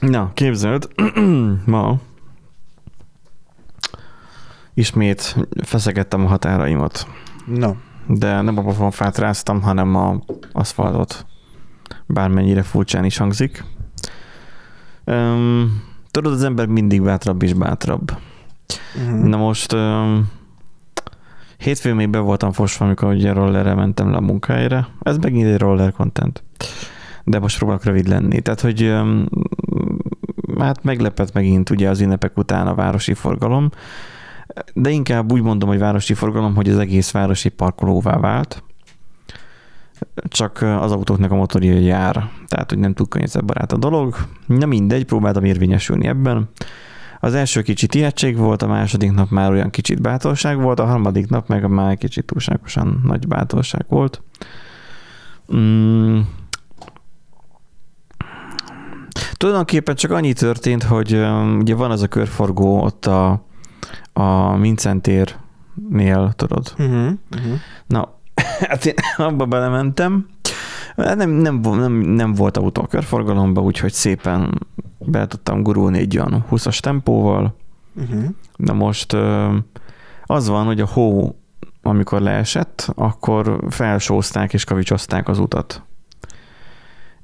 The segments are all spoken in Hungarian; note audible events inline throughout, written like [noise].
Na, képzeld, [clears throat] ma ismét feszegettem a határaimat. No. De nem a pofonfát ráztam, hanem a aszfaltot. Bármennyire furcsán is hangzik. Um, tudod, az ember mindig bátrabb és bátrabb. Uh-huh. Na most um, hétfőn még be voltam fosva, amikor ugye rollerre mentem le a munkahelyre. Ez megint egy roller content. De most próbálok rövid lenni. Tehát, hogy um, hát meglepett megint ugye az ünnepek után a városi forgalom, de inkább úgy mondom, hogy városi forgalom, hogy az egész városi parkolóvá vált, csak az autóknak a motorja jár, tehát hogy nem túl környezetbarát a dolog. Na mindegy, próbáltam érvényesülni ebben. Az első kicsit ihetség volt, a második nap már olyan kicsit bátorság volt, a harmadik nap meg már kicsit túlságosan nagy bátorság volt. Mm. Tulajdonképpen csak annyi történt, hogy um, ugye van az a körforgó ott a, a Mincentérnél, tudod. Uh-huh. Uh-huh. Na, [laughs] hát én abba belementem. Nem, nem, nem, nem volt autó a körforgalomba, úgyhogy szépen be tudtam gurulni egy olyan 20-as tempóval. Uh-huh. Na most az van, hogy a hó, amikor leesett, akkor felsózták és kavicsozták az utat.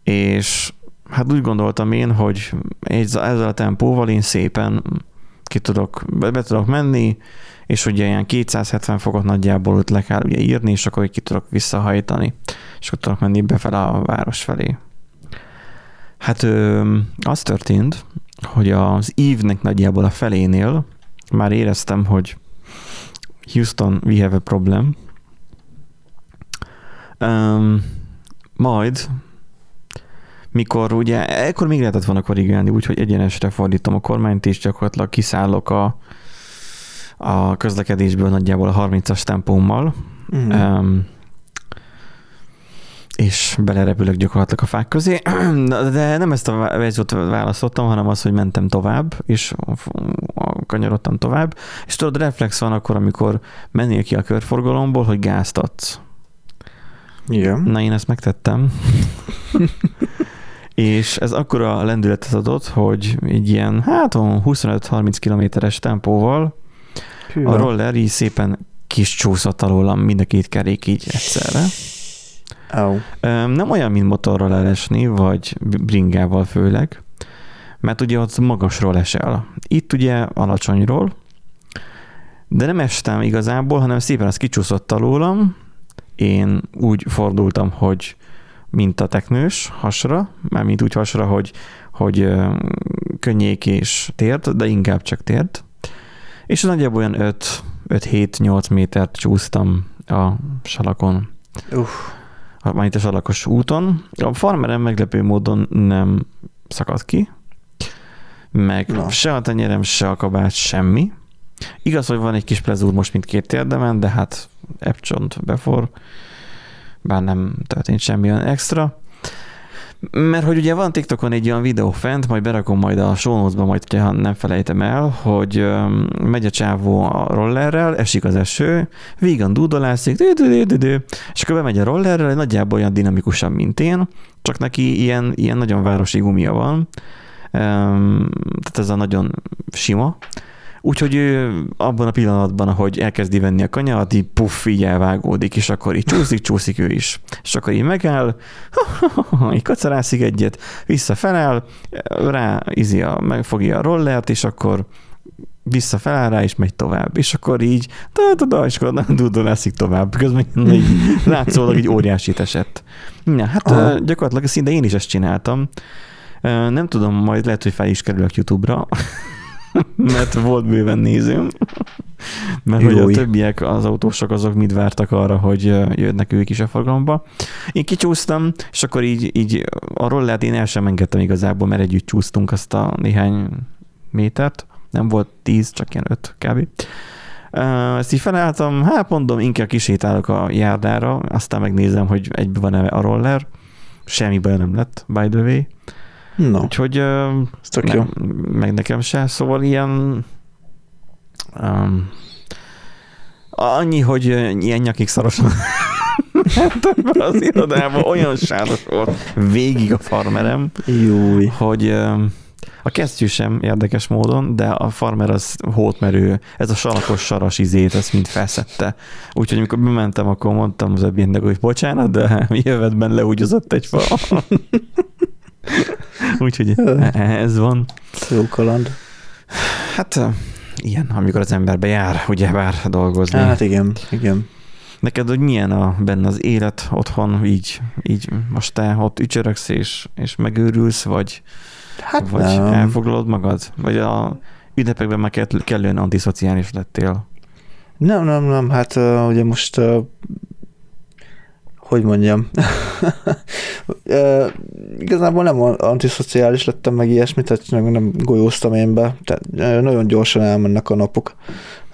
És hát úgy gondoltam én, hogy ezzel a tempóval én szépen ki tudok, be, be tudok menni, és ugye ilyen 270 fokot nagyjából ott le kell ugye írni, és akkor ki tudok visszahajtani, és akkor tudok menni befele a város felé. Hát ö, az történt, hogy az ívnek nagyjából a felénél már éreztem, hogy Houston, we have a problem. Um, majd, mikor ugye, ekkor még lehetett volna korrigálni, úgyhogy egyenesre fordítom a kormányt, és gyakorlatilag kiszállok a, a közlekedésből nagyjából a 30-as tempómmal, um, és belerepülök gyakorlatilag a fák közé, [clears throat] de nem ezt a verziót választottam, hanem az, hogy mentem tovább, és kanyarodtam tovább, és tudod, reflex van akkor, amikor mennél ki a körforgalomból, hogy gázt adsz. Igen. Na, én ezt megtettem. [laughs] és ez akkora lendületet adott, hogy egy ilyen, hát 25-30 kilométeres tempóval Hű, a roller így szépen kis csúszott alólam mind a két kerék így egyszerre. Öm, Nem olyan, mint motorral elesni, vagy bringával főleg, mert ugye ott magasról esel. Itt ugye alacsonyról, de nem estem igazából, hanem szépen az kicsúszott alólam, én úgy fordultam, hogy mint a teknős hasra, már mint úgy hasra, hogy, hogy könnyék és tért, de inkább csak tért. És nagyjából olyan 5-7-8 métert csúsztam a salakon. Uff. már itt a salakos úton. A farmerem meglepő módon nem szakadt ki, meg Na. se a tenyerem, se a kabát, semmi. Igaz, hogy van egy kis plezúr most mindkét térdemen, de hát epcsont befor, bár nem történt semmi olyan extra. Mert hogy ugye van TikTokon egy olyan videó fent, majd berakom majd a show notes-ba, majd hogyha nem felejtem el, hogy megy a csávó a rollerrel, esik az eső, vígan dúdolászik, és akkor bemegy a rollerrel, nagyjából olyan dinamikusabb, mint én, csak neki ilyen, ilyen nagyon városi gumia van, tehát ez a nagyon sima, Úgyhogy ő abban a pillanatban, ahogy elkezdi venni a kanyart, így puff, így elvágódik, és akkor így csúszik, csúszik ő is. És akkor így megáll, [laughs] így kacarászik egyet, visszafeláll, rá izi a, megfogja a rollert, és akkor vissza feláll rá, és megy tovább. És akkor így, da, da, da, és akkor nem dudolászik tovább. Közben így látszólag egy óriásit esett. Na, hát Aha. gyakorlatilag szinte én is ezt csináltam. Nem tudom, majd lehet, hogy fel is kerülök YouTube-ra, [laughs] mert volt bőven nézőm. Mert hogy a többiek, az autósok azok mit vártak arra, hogy jönnek ők is a forgalomba. Én kicsúsztam, és akkor így, így a rollert én el sem engedtem igazából, mert együtt csúsztunk azt a néhány métert. Nem volt tíz, csak ilyen öt kb. Ezt így felálltam, hát mondom, inkább kisétálok a járdára, aztán megnézem, hogy egybe van a roller. Semmi baj nem lett, by the way. Na, Úgyhogy ez tök jó. nem, meg nekem se, szóval ilyen um, annyi, hogy ilyen nyakig szarosan mentem [laughs] be az irodába, olyan sáros volt végig a farmerem, Júj. hogy A kesztyű sem érdekes módon, de a farmer az hótmerő, ez a salakos saras izét, ezt mind felszette. Úgyhogy amikor bementem, akkor mondtam az ebénnek, hogy bocsánat, de [laughs] jövetben leúgyozott egy fa. [laughs] Úgyhogy ez van. Jó kaland. Hát ilyen, amikor az emberbe jár, ugye bár dolgozni. Hát igen, igen. Neked, hogy milyen a, benne az élet otthon, így, így most te ott ücsöröksz és, és megőrülsz, vagy, Hát vagy nem. elfoglalod magad? Vagy a ünnepekben már kell, kellően antiszociális lettél? Nem, nem, nem, hát uh, ugye most, uh, hogy mondjam, [laughs] igazából nem antiszociális lettem meg ilyesmit, tehát nem golyóztam én be, tehát nagyon gyorsan elmennek a napok.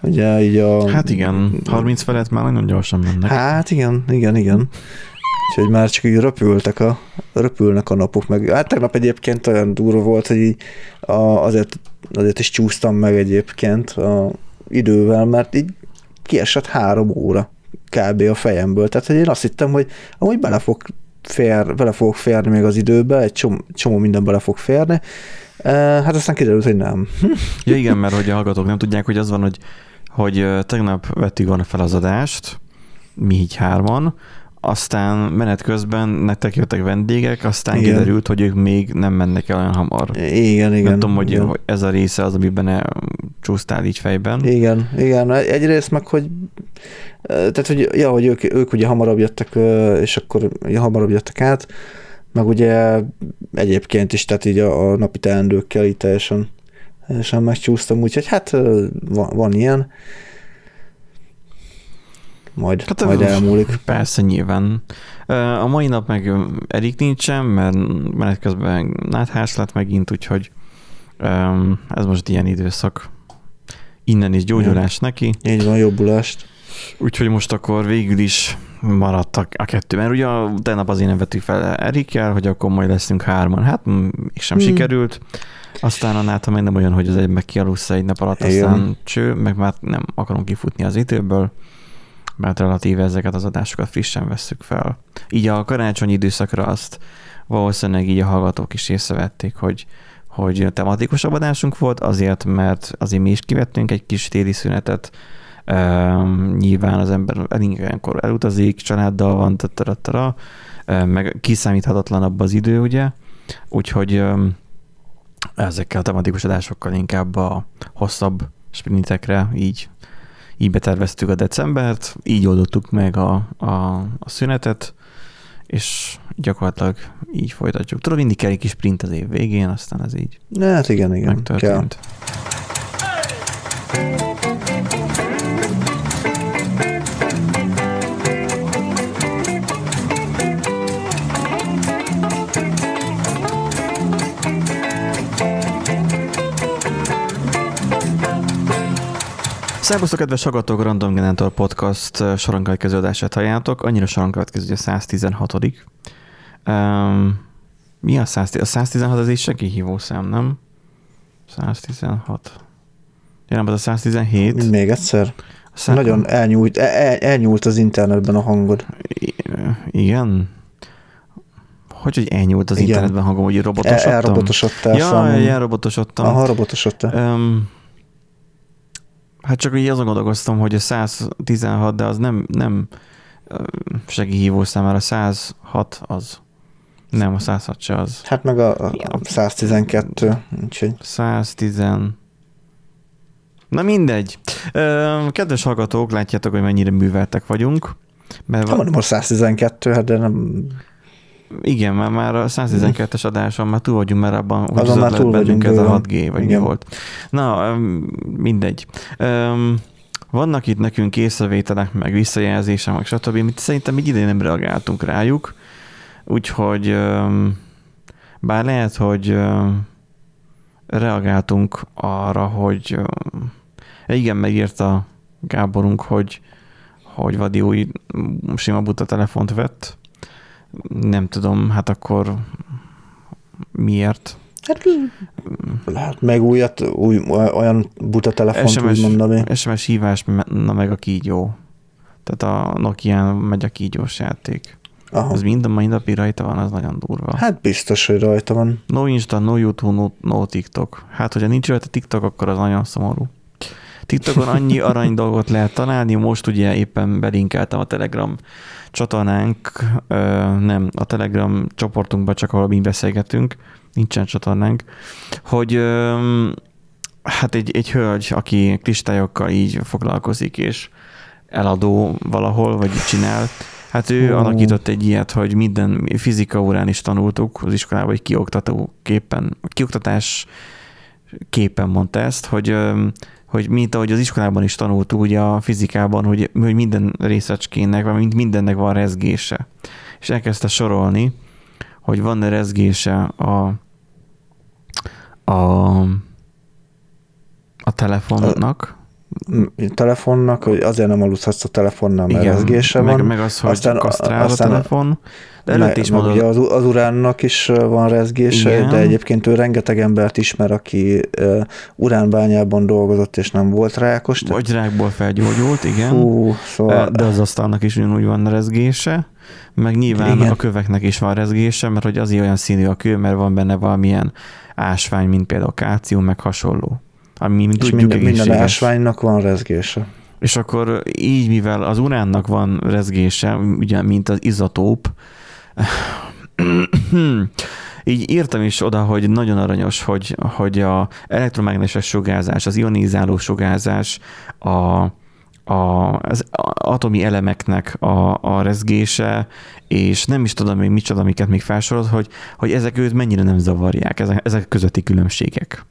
Ugye így a... Hát igen, 30 felett már nagyon gyorsan mennek. Hát igen, igen, igen. Úgyhogy már csak így röpültek a, röpülnek a napok meg. Hát tegnap egyébként olyan durva volt, hogy így a, azért, azért is csúsztam meg egyébként a idővel, mert így kiesett három óra kb. a fejemből. Tehát, hogy én azt hittem, hogy amúgy bele, fog fér, bele fogok férni még az időbe, egy csomó, csomó minden bele fog férni. Hát aztán kiderült, hogy nem. [laughs] Ja igen, mert hogy a hallgatók nem tudják, hogy az van, hogy, hogy tegnap vettük volna fel az adást, mi így hárman, aztán menet közben nektek jöttek vendégek, aztán Igen. kiderült, hogy ők még nem mennek el olyan hamar. Igen, igen. nem tudom, hogy, igen. ez a része az, amiben csúsztál így fejben. Igen, igen. Egyrészt meg, hogy tehát, hogy, ja, hogy ők, ők ugye hamarabb jöttek, és akkor ja, hamarabb jöttek át, meg ugye egyébként is, tehát így a, a napi teendőkkel így teljesen, teljesen megcsúsztam, úgyhogy hát van, van ilyen. Majd, Hát, majd elmúlik. Persze, nyilván. A mai nap meg Erik nincsen, mert menet közben náthás lett megint, úgyhogy ez most ilyen időszak. Innen is gyógyulás neki. Így van, jobbulást. Úgyhogy most akkor végül is maradtak a kettő, mert ugye a- tegnap azért nem vettük fel Erikkel, hogy akkor majd leszünk hárman. Hát mégsem Hmm. sikerült. Aztán a Náta meg nem olyan, hogy az egy meg kialussza egy nap alatt, Igen. aztán cső, meg már nem akarunk kifutni az időből, mert relatíve ezeket az adásokat frissen vesszük fel. Így a karácsonyi időszakra azt valószínűleg így a hallgatók is észrevették, hogy hogy tematikusabb adásunk volt, azért, mert azért mi is kivettünk egy kis téli szünetet, Um, nyilván az ember ilyenkor elutazik, családdal van, tatatara, meg kiszámíthatatlanabb az idő, ugye? Úgyhogy um, ezekkel a tematikus adásokkal inkább a hosszabb sprintekre így, így beterveztük a decembert, így oldottuk meg a, a, a szünetet, és gyakorlatilag így folytatjuk. Tudod, mindig kell egy kis sprint az év végén, aztán ez így Hát igen, igen. Kell. Szervusztok, kedves hallgatók, Random Generator Podcast eh, soron következő adását halljátok. Annyira soron következő, hogy a 116 um, Mi a 100, A 116 az egy segélyhívó szám, nem? 116. Ja, nem, az a 117. Még egyszer. A Nagyon elnyúlt, el, elnyúlt az internetben a hangod. I- Igen. Hogy, hogy elnyúlt az Igen. internetben hangom, hogy El, robotosodtam? elrobotosodtál Ja, elrobotosodtam. Aha, robotosodtál. Um, hát csak így azon gondolkoztam, hogy a 116, de az nem, nem segélyhívó számára, 106 az. Nem, a 106 se az. Hát meg a, a 112, úgyhogy 110... Na mindegy. Kedves hallgatók, látjátok, hogy mennyire műveltek vagyunk. Mert nem va- mondom, most 112, hát de nem... igen, mert már a 112-es adáson már túl vagyunk, mert abban az már túl bennünk ez vagyunk a bőven. 6G, vagy Igen. mi volt. Na, mindegy. Öm, vannak itt nekünk észrevételek, meg visszajelzések, meg stb., amit szerintem így idén nem reagáltunk rájuk, úgyhogy öm, bár lehet, hogy öm, reagáltunk arra, hogy öm, igen, megírta Gáborunk, hogy, hogy Vadi új sima buta telefont vett. Nem tudom, hát akkor miért? Hát lehet meg újat, új, olyan buta telefont SMS, úgy mondani. SMS hívás, na meg a kígyó. Tehát a Nokia megy a kígyós játék. Aha. Az mind a mai napig rajta van, az nagyon durva. Hát biztos, hogy rajta van. No Insta, no YouTube, no, no TikTok. Hát, hogyha nincs rajta TikTok, akkor az nagyon szomorú. TikTokon annyi [laughs] arany dolgot lehet találni, most ugye éppen belinkeltem a Telegram csatornánk, nem, a Telegram csoportunkban csak ahol mi beszélgetünk, nincsen csatornánk, hogy hát egy, egy hölgy, aki kristályokkal így foglalkozik, és eladó valahol, vagy csinál, Hát ő Ó. alakított egy ilyet, hogy minden fizika órán is tanultuk az iskolában, hogy kioktató képen, kioktatás képen mondta ezt, hogy, hogy mint ahogy az iskolában is tanultuk, ugye a fizikában, hogy, hogy minden részecskének, vagy mind- mindennek van rezgése. És elkezdte sorolni, hogy van rezgése a, a, a telefonnak, Telefonnak, hogy azért nem aludhatsz a telefonnal, mert rezgése meg, van. meg az, hogy Aztán- kasztrál aztán a a- telefon, de előtt is mondod, ugye az, az uránnak is van rezgése, Igen. de egyébként ő rengeteg embert ismer, aki uh, uránbányában dolgozott, és nem volt rákos. tehát- vagy rákból felgyógyult, igen. Fú, szóval De az asztalnak is ugyanúgy van rezgése, meg nyilván Igen. a köveknek is van rezgése, mert hogy azért olyan színű a kő, mert van benne valamilyen ásvány, mint például kálcium, meg hasonló. Ami, és tudjuk, minden, minden ásványnak van rezgése. És akkor így, mivel az uránnak van rezgése, ugye, mint az izotóp, [clears throat] így írtam is oda, hogy nagyon aranyos, hogy, hogy a elektromágneses sugárzás, az ionizáló sugárzás, a, a, az atomi elemeknek a, a rezgése, és nem is tudom még micsoda, amiket még felsorolt, hogy, hogy ezek őt mennyire nem zavarják, ezek, ezek közötti különbségek.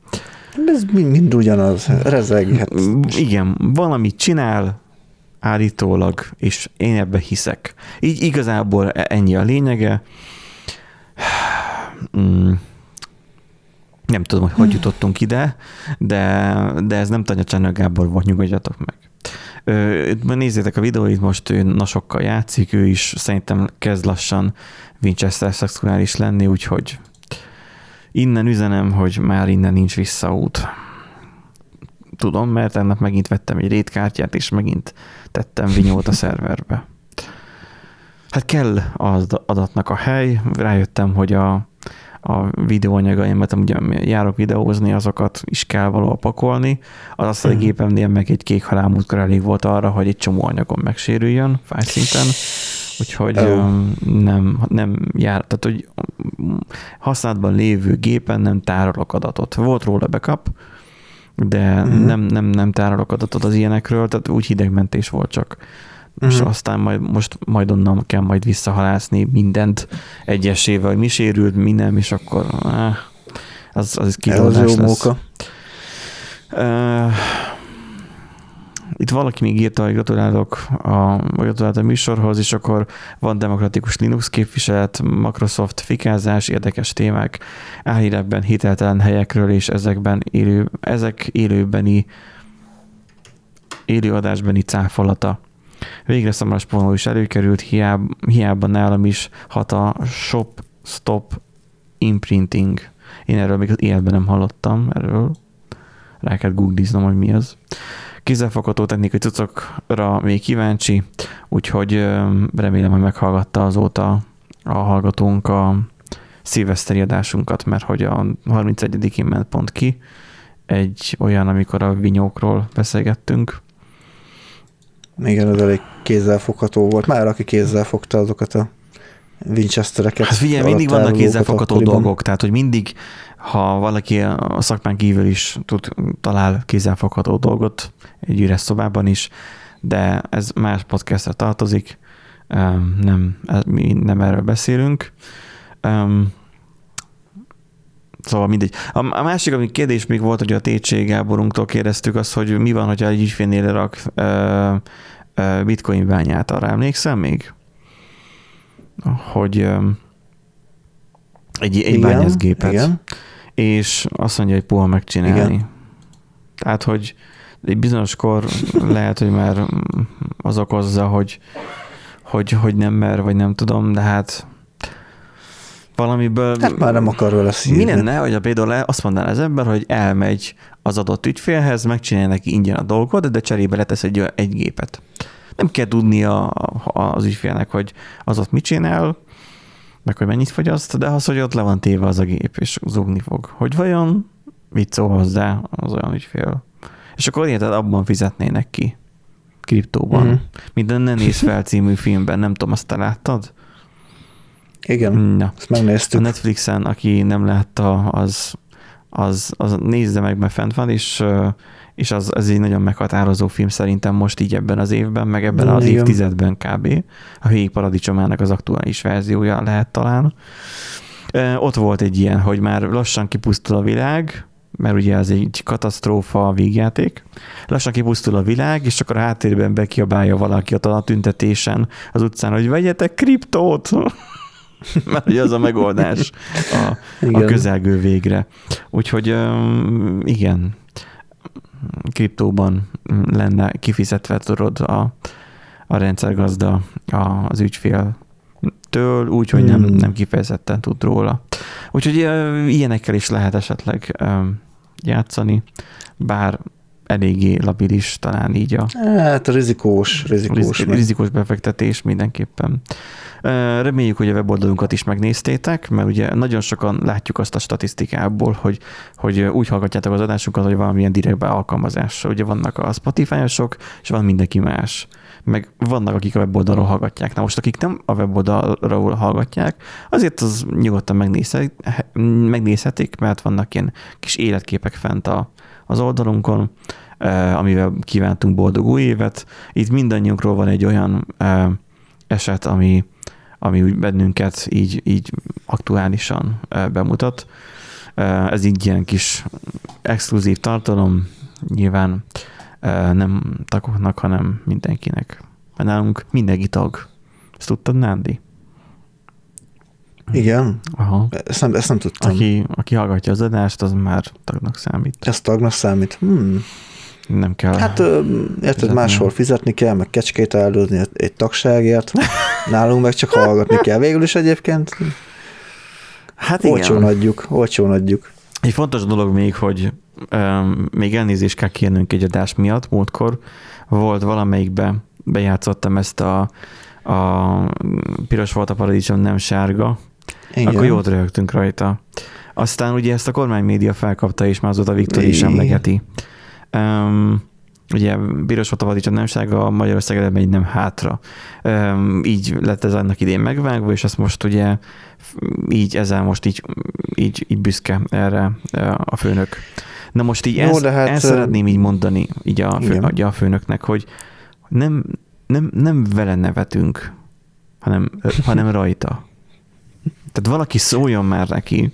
Ez mind, mind ugyanaz, rezeg. Hát, Igen, valamit csinál, állítólag, és én ebbe hiszek. Így igazából e- ennyi a lényege. [sighs] Mm. Nem tudom, hogy hogy jutottunk ide, de, de ez nem Tanya Csánő Gábor volt, nyugodjatok meg. Ö, nézzétek a videóit, most ő nasokkal játszik, ő is szerintem kezd lassan Winchester szexuális lenni, úgyhogy innen üzenem, hogy már innen nincs visszaút. Tudom, mert ennek megint vettem egy rétkártyát, és megint tettem vinyót a szerverbe. Hát kell az adatnak a hely, rájöttem, hogy a, a videóanyagaimat, ugye járok videózni, azokat is kell valahol pakolni. Az asztali Mhm. gépemnél meg egy kék halál múltkor elég volt arra, hogy egy csomó anyagom megsérüljön fájszinten, úgyhogy um, nem, nem jár, tehát hogy használatban lévő gépen nem tárolok adatot. Volt róla backup, de Mhm. nem, nem, nem tárolok adatot az ilyenekről, tehát úgy hidegmentés volt csak. És Mhm. aztán majd, most majd onnan kell majd visszahalászni mindent egyesével, hogy mi sérült, mi nem, és akkor eh, az, az jó lesz. móka. Uh, itt valaki még írta, hogy gratulálok a, gratulált a műsorhoz, és akkor van demokratikus Linux képviselet, Microsoft fikázás, érdekes témák, álhírekben hiteltelen helyekről, és ezekben élő, ezek élőbeni élőadásbeni cáfolata. Végre Szamras Pornó is előkerült, hiába, hiába nálam is hat a Shop Stop Imprinting. Én erről még az életben nem hallottam, erről rá kell googliznom, hogy mi az. Kézzelfogható technikai cuccokra még kíváncsi, úgyhogy remélem, hogy meghallgatta azóta a hallgatónk a szilveszteri adásunkat, mert hogy a 31-én ment pont ki, egy olyan, amikor a vinyókról beszélgettünk. Igen, ez elég kézzelfogható volt. Már aki kézzel fogta azokat a Winchestereket. Hát figyelj, mindig vannak kézzelfogható dolgok, tehát hogy mindig, ha valaki a szakmán kívül is tud, talál kézzelfogható dolgot, egy üres szobában is, de ez más podcastra tartozik, nem, mi nem erről beszélünk. Szóval mindegy. A, a másik, ami kérdés még volt, hogy a TC Gáborunktól kérdeztük azt, hogy mi van, hogyha egy ügyfélnél rak ö, ö, bitcoin bányát. Arra emlékszel még? Hogy ö, egy, egy Igen, bányászgépet. Igen. És azt mondja, hogy puha megcsinálni. Igen. Tehát, hogy egy bizonyos kor [laughs] lehet, hogy már az okozza, hogy, hogy, hogy nem mer, vagy nem tudom, de hát valamiből... Hát már nem akar vele Mi szívni. lenne, hogy a például azt mondaná az ember, hogy elmegy az adott ügyfélhez, megcsinálja neki ingyen a dolgot, de cserébe letesz egy, egy gépet. Nem kell tudni a, a, az ügyfélnek, hogy az ott mit csinál, meg hogy mennyit fogyaszt, de az, hogy ott le van téve az a gép, és zugni fog. Hogy vajon mit szól hozzá az olyan ügyfél. És akkor érted, abban fizetnének ki kriptóban. Mm-hmm. Minden Ne néz fel című filmben, nem tudom, azt te láttad? Igen, Na. ezt megnéztük. A Netflixen, aki nem látta, az, az, az nézze meg, mert fent van, és, és az, az egy nagyon meghatározó film szerintem most így ebben az évben, meg ebben az Igen. évtizedben kb. A Hői Paradicsomának az aktuális verziója lehet talán. Ott volt egy ilyen, hogy már lassan kipusztul a világ, mert ugye ez egy katasztrófa végjáték. Lassan kipusztul a világ, és akkor a háttérben bekiabálja valaki ott a tüntetésen az utcán, hogy vegyetek kriptót! [laughs] mert ugye az a megoldás a, a közelgő végre. Úgyhogy igen, kriptóban lenne kifizetve tudod a, a rendszergazda az ügyfél től, úgy, hogy nem, hmm. nem kifejezetten tud róla. Úgyhogy ilyenekkel is lehet esetleg játszani, bár eléggé labilis talán így a... Hát rizikós, rizikós. Rizikós befektetés mindenképpen. Reméljük, hogy a weboldalunkat is megnéztétek, mert ugye nagyon sokan látjuk azt a statisztikából, hogy, hogy úgy hallgatjátok az adásunkat, hogy valamilyen direkt alkalmazás. Ugye vannak a Spotify-osok, és van mindenki más. Meg vannak, akik a weboldalról hallgatják. Na most, akik nem a weboldalról hallgatják, azért az nyugodtan megnézhetik, mert vannak ilyen kis életképek fent a, az oldalunkon, amivel kívántunk boldog új évet. Itt mindannyiunkról van egy olyan eset, ami, ami úgy bennünket így, így aktuálisan bemutat. Ez így ilyen kis exkluzív tartalom, nyilván nem tagoknak, hanem mindenkinek. Mert nálunk mindenki tag. Ezt tudtad, Nándi? Igen? Aha. Ezt nem, ezt nem tudtam. Aki, aki hallgatja az adást, az már tagnak számít. Ez tagnak számít? Hmm. Nem kell. Hát érted, fizetni. máshol fizetni kell, meg kecskét áldózni egy tagságért. Nálunk meg csak hallgatni kell. Végül is egyébként hát igen. olcsón adjuk, olcsón adjuk. Egy fontos dolog még, hogy um, még elnézést kell kérnünk egy adás miatt. Múltkor volt valamelyikbe, bejátszottam ezt a, a piros volt a paradicsom, nem sárga. Igen. Akkor jót röhögtünk rajta. Aztán ugye ezt a kormánymédia felkapta, és már azóta Viktor is emlegeti. Um, ugye Bíros Fotovaticsa nemsága Magyarország egy nem hátra. Um, így lett ez annak idén megvágva, és ezt most ugye így ezzel most így, így, így büszke erre a főnök. Na most így Jó, ezt, hát, ezt szeretném így mondani így a, fő, így a főnöknek, hogy nem, nem, nem vele nevetünk, hanem, hanem rajta. Tehát valaki szóljon már neki,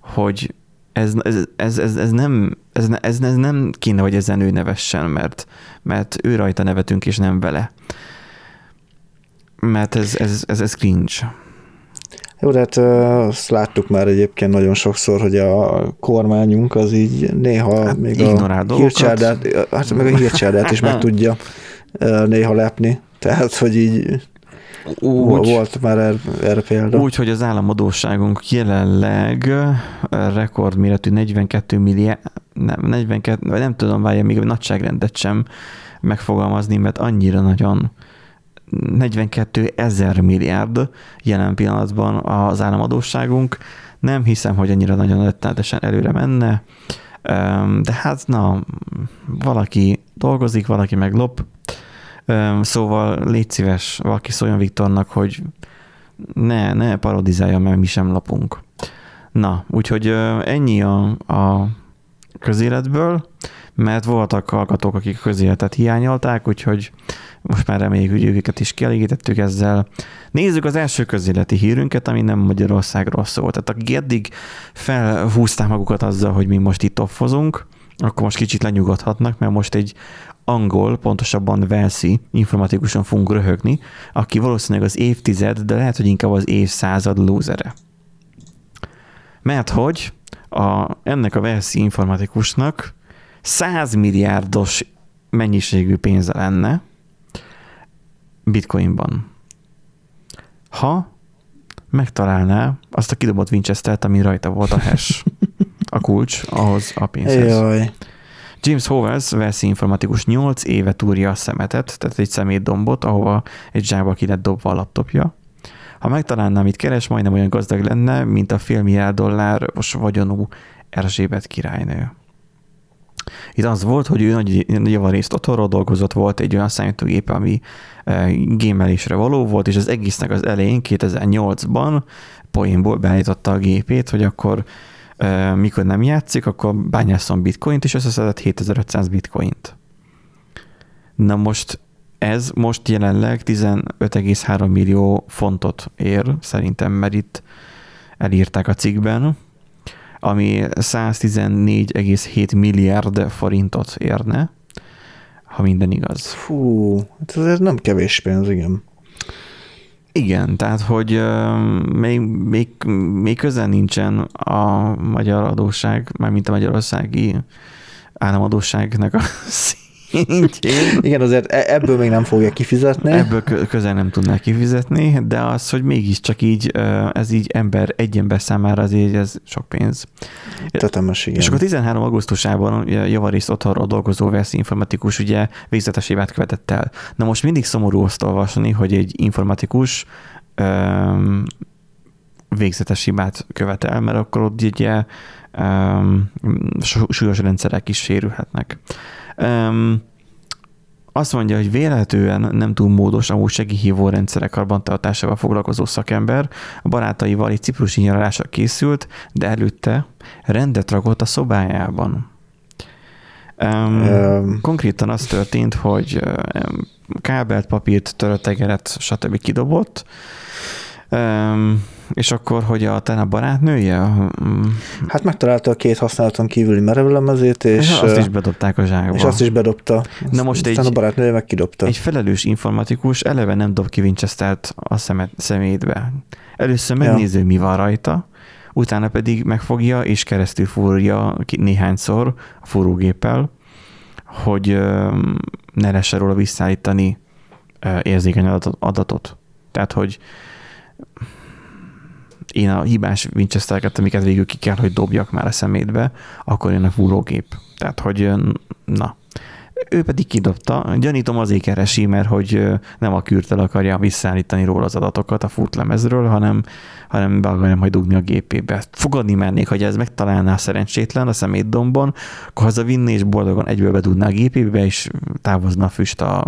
hogy ez, ez, ez, ez, ez, nem, ez, ez, ez nem kéne, hogy ezen ő nevessen, mert, mert ő rajta nevetünk, és nem vele. Mert ez, ez, ez, ez cringe. Jó, de hát azt láttuk már egyébként nagyon sokszor, hogy a kormányunk az így néha hát még a hírcsárdát, hát meg a hírcsárdát is meg tudja néha lepni. Tehát, hogy így úgy, volt már er, erre példa. Úgy, hogy az államadóságunk jelenleg rekordméretű 42 milliárd, nem, 42, nem tudom, várja, még a nagyságrendet sem megfogalmazni, mert annyira nagyon 42 ezer milliárd jelen pillanatban az államadóságunk. Nem hiszem, hogy annyira nagyon rettenetesen előre menne, de hát na, valaki dolgozik, valaki meg lop, Szóval légy szíves, valaki szóljon Viktornak, hogy ne, ne parodizálja, mert mi sem lapunk. Na, úgyhogy ennyi a, a közéletből, mert voltak hallgatók, akik a közéletet hiányolták, úgyhogy most már reméljük, hogy őket is kielégítettük ezzel. Nézzük az első közéleti hírünket, ami nem Magyarországról szól. Tehát akik eddig felhúzták magukat azzal, hogy mi most itt offozunk, akkor most kicsit lenyugodhatnak, mert most egy angol, pontosabban Velszi informatikusan fogunk röhögni, aki valószínűleg az évtized, de lehet, hogy inkább az évszázad lúzere. Mert hogy a, ennek a Velszi informatikusnak 100 milliárdos mennyiségű pénze lenne bitcoinban. Ha megtalálná azt a kidobott Winchester-t, ami rajta volt a hash, a kulcs ahhoz a pénzhez. Jaj. James Howells informatikus 8 éve túrja a szemetet, tehát egy szemétdombot, ahova egy zsákba ki lett dobva a laptopja. Ha megtalálná, amit keres, majdnem olyan gazdag lenne, mint a fél milliárd dolláros vagyonú Erzsébet királynő. Itt az volt, hogy ő nagy javarészt otthonról dolgozott, volt egy olyan számítógép, ami e, gémelésre való volt, és az egésznek az elején 2008-ban poénból beállította a gépét, hogy akkor mikor nem játszik, akkor bányászom bitcoint, és összeszedett 7500 bitcoint. Na most ez most jelenleg 15,3 millió fontot ér, szerintem, mert itt elírták a cikkben, ami 114,7 milliárd forintot érne, ha minden igaz. Fú, hát ez nem kevés pénz, igen. Igen, tehát hogy még, még, még közel nincsen a magyar adósság, mármint a magyarországi államadóságnak a [laughs] szintjén. Igen, azért e- ebből még nem fogja kifizetni. Ebből közel nem tudná kifizetni, de az, hogy mégiscsak így, ez így ember, egy ember számára azért ez sok pénz. Tetemes, igen. És akkor 13. augusztusában javarészt otthonról dolgozó Veszi informatikus ugye végzetes évet követett el. Na most mindig szomorú azt olvasni, hogy egy informatikus um, végzetes hibát követel, mert akkor ott ugye um, súlyos rendszerek is sérülhetnek. Um, azt mondja, hogy véletlenül nem túl módos, amúgy segélyhívó rendszerek karbantartásával foglalkozó szakember a barátaival egy ciprusi nyaralásra készült, de előtte rendet rakott a szobájában. Um, um. Konkrétan az történt, hogy um, kábelt, papírt, törötegeret, stb. kidobott, um, és akkor, hogy a te a barátnője? Hát megtalálta a két használaton kívüli merevlemezét, és, és azt is bedobták a zsákba. És azt is bedobta. Na most egy, a barátnője meg kidobta. Egy felelős informatikus eleve nem dob ki Winchester-t a szemet, szemétbe. Először megnézi, ja. mi van rajta, utána pedig megfogja és keresztül fúrja néhányszor a fúrógéppel, hogy ne lehessen róla visszaállítani érzékeny adatot. Tehát, hogy én a hibás Winchestereket, amiket végül ki kell, hogy dobjak már a szemétbe, akkor jön a fúrógép. Tehát, hogy na, ő pedig kidobta. Gyanítom azért keresi, mert hogy nem a kürtel akarja visszaállítani róla az adatokat a furtlemezről, hanem, hanem be akarja majd dugni a gépébe. Fogadni mennék, hogy ez megtalálná szerencsétlen a szemétdombon, akkor hazavinni és boldogan egyből bedugná a gépébe, és távozna a füst a,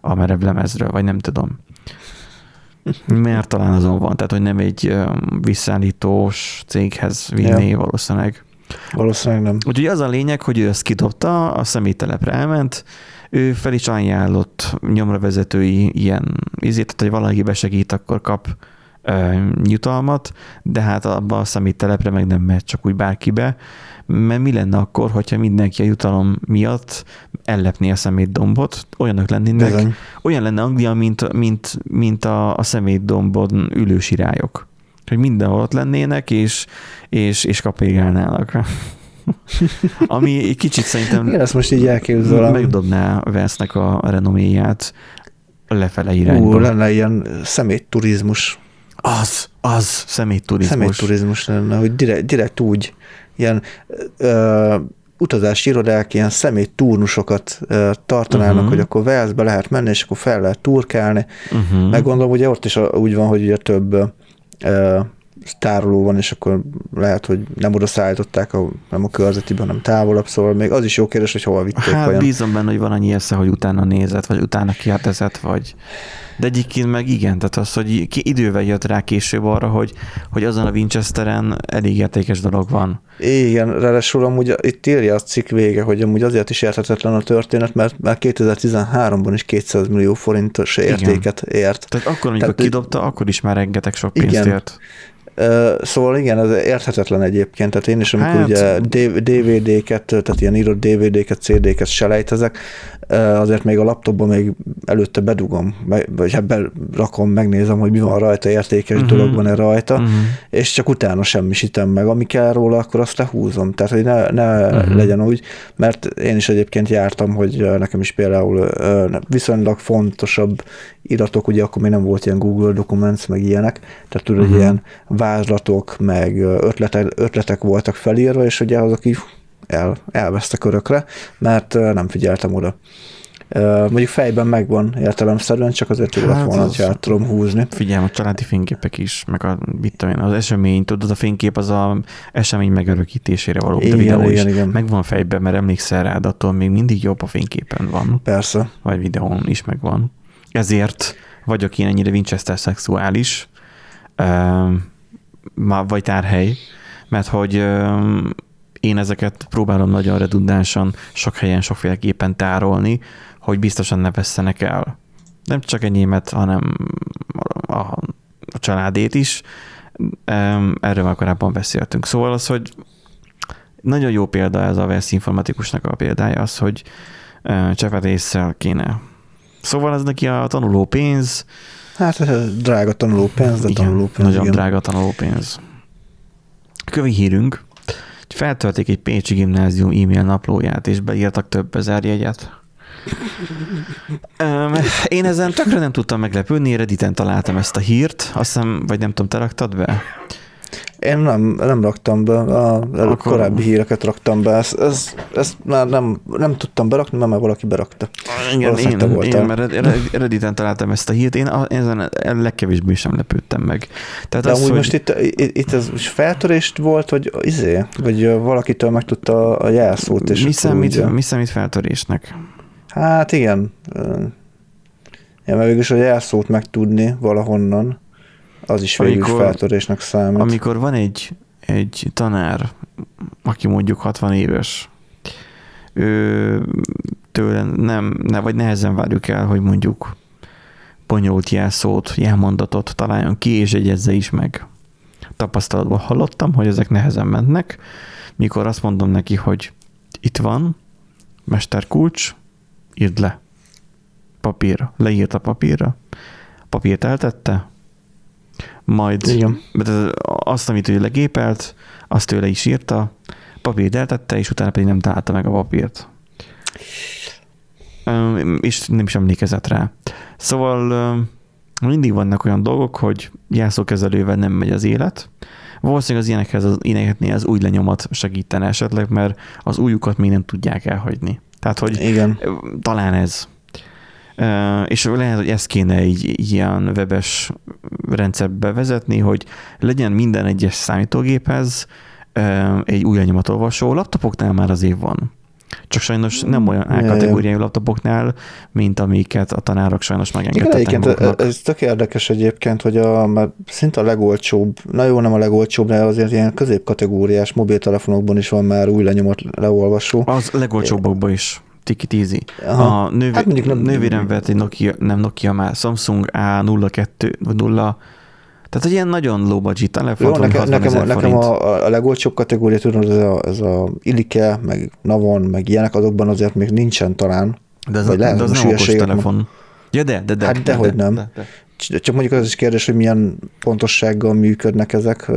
a merev lemezről, vagy nem tudom. Mert talán azon van, tehát hogy nem egy visszaállítós céghez vinné ja. valószínűleg. Valószínűleg nem. Úgyhogy az a lényeg, hogy ő ezt kidobta, a személytelepre elment, ő fel is ajánlott nyomra vezetői ilyen izét, tehát hogy valaki besegít, akkor kap nyutalmat, de hát abban a személytelepre meg nem mehet csak úgy bárkibe, mert mi lenne akkor, hogyha mindenki a jutalom miatt ellepné a szemétdombot, olyanok lennének, Bizony. olyan lenne Anglia, mint, mint, mint a, a szemétdombon ülő sirályok. Hogy mindenhol ott lennének, és, és, és kapégálnának. [laughs] Ami egy kicsit szerintem Igen, ezt most így elképzelem. megdobná Vesznek a renoméját lefele irányba. Ú, lenne ilyen szemétturizmus. Az, az, szemétturizmus. Szemétturizmus lenne, hogy direkt, direkt úgy ilyen ö, utazási irodák ilyen személy turnusokat tartanának, uh-huh. hogy akkor Velszbe lehet menni, és akkor fel lehet turkálni. Uh-huh. Meg gondolom, ugye ott is úgy van, hogy ugye több ö, tároló van, és akkor lehet, hogy nem oda szállították, a, nem a körzetiben, hanem távolabb, szóval még az is jó kérdés, hogy hova vitték. Hát olyan. bízom benne, hogy van annyi esze, hogy utána nézett, vagy utána kérdezett, vagy de egyébként meg igen, tehát az, hogy ki idővel jött rá később arra, hogy, hogy azon a Winchesteren elég értékes dolog van. Igen, ráadásul amúgy itt írja a cikk vége, hogy amúgy azért is érthetetlen a történet, mert már 2013-ban is 200 millió forintos értéket igen. ért. Tehát akkor, amikor Tehát, kidobta, akkor is már rengeteg sok pénzt igen, ért. Szóval igen, ez érthetetlen egyébként, tehát én is, amikor hát... ugye DVD-ket, tehát ilyen írott DVD-ket, CD-ket selejtezek, azért még a laptopban még előtte bedugom, vagy hát berakom, megnézem, hogy mi van rajta, értékes uh-huh. dolog van-e rajta, uh-huh. és csak utána semmisítem meg. Ami kell róla, akkor azt lehúzom. Tehát, hogy ne, ne uh-huh. legyen úgy, mert én is egyébként jártam, hogy nekem is például viszonylag fontosabb iratok, ugye akkor még nem volt ilyen Google Documents, meg ilyenek, tehát tudod, uh-huh. ilyen vázlatok, meg ötletek, ötletek voltak felírva, és ugye azok így el, elvesztek örökre, mert nem figyeltem oda. Mondjuk fejben megvan értelemszerűen, csak azért jó lett Hát volna, az- hogy át tudom húzni. Figyelj, a családi fényképek is, meg a, mit tudom én, az esemény, tudod, a fénykép az a esemény megörökítésére való, Igen, videó is. igen, igen. Megvan fejben, mert emlékszel rá, de attól még mindig jobb a fényképen van, Persze. vagy videón is megvan. Ezért vagyok én ennyire Winchester szexuális, vagy tárhely, mert hogy én ezeket próbálom nagyon redundánsan sok helyen, sokféleképpen tárolni, hogy biztosan ne vesszenek el. Nem csak enyémet, hanem a, a családét is. Erről már korábban beszéltünk. Szóval az, hogy nagyon jó példa ez a VESZ informatikusnak a példája, az, hogy csepetéssel kéne. Szóval ez neki a tanuló pénz, Hát drága tanuló pénz, de igen, tanuló pénz, nagyon igen. drága tanuló pénz. Kövi hírünk, hogy feltölték egy Pécsi gimnázium e-mail naplóját, és beírtak több ezer jegyet. [laughs] Um, én ezen tökre nem tudtam meglepődni, Redditen találtam ezt a hírt, azt hiszem, vagy nem tudom, te raktad be? Én nem, nem raktam be, a Akkor- korábbi híreket raktam be, ezt, ezt, ezt már nem, nem tudtam berakni, mert már valaki berakta. Igen, Valószínűleg te én, voltál. én, mert Red- Redditen találtam ezt a hírt, én ezen legkevésbé sem lepődtem meg. Tehát De az, amúgy hogy most itt, itt, ez feltörést volt, vagy izé? Vagy valakitől megtudta a jelszót, és mi, számít, úgy, mi számít feltörésnek? Hát igen. Ja, mert végülis a jelszót megtudni valahonnan, az is végül is Amikor- feltörésnek számít. Amikor van egy, egy tanár, aki mondjuk 60 éves, ő tőle nem, ne, vagy nehezen várjuk el, hogy mondjuk bonyolult jelszót, jelmondatot találjon ki, és egyezze is meg. Tapasztalatból hallottam, hogy ezek nehezen mennek, mikor azt mondom neki, hogy itt van, mesterkulcs, írd le. Papírra. Leírt a papírra. Papírt eltette, majd Igen. azt, amit ő legépelt, azt tőle is írta, papírt eltette, és utána pedig nem találta meg a papírt. És nem is emlékezett rá. Szóval mindig vannak olyan dolgok, hogy jelszókezelővel nem megy az élet. Valószínűleg az ilyenekhez az, ilyeneknél az új lenyomat segítene esetleg, mert az újukat még nem tudják elhagyni. Tehát, hogy Igen. talán ez. És lehet, hogy ezt kéne egy egy ilyen webes rendszerbe vezetni, hogy legyen minden egyes számítógéphez egy új lenyomatolvasó. Laptopoknál már azért van. Csak sajnos nem olyan ja. kategóriájú laptopoknál, mint amiket a tanárok sajnos megengedtek ez, tök érdekes egyébként, hogy a, mert szinte a legolcsóbb, na jó, nem a legolcsóbb, de azért ilyen középkategóriás mobiltelefonokban is van már új lenyomott leolvasó. Az legolcsóbbakban is. Tiki. Aha. A nővé, Hát mondjuk nem- nővérem vett egy Nokia, nem Nokia már, Samsung A02, vagy 0, tehát egy ilyen nagyon low budget telefon, Jó, nekem, 60 nekem, ezer nekem a, a legolcsóbb kategória, tudom, ez a, ez a Ilike, meg Navon, meg ilyenek, azokban azért még nincsen talán. De vagy lehet, de az nem okos telefon. Ja, de, de, de. Hát de, dehogy de, nem. De, de. Cs- Csak mondjuk az is kérdés, hogy milyen pontossággal működnek ezek,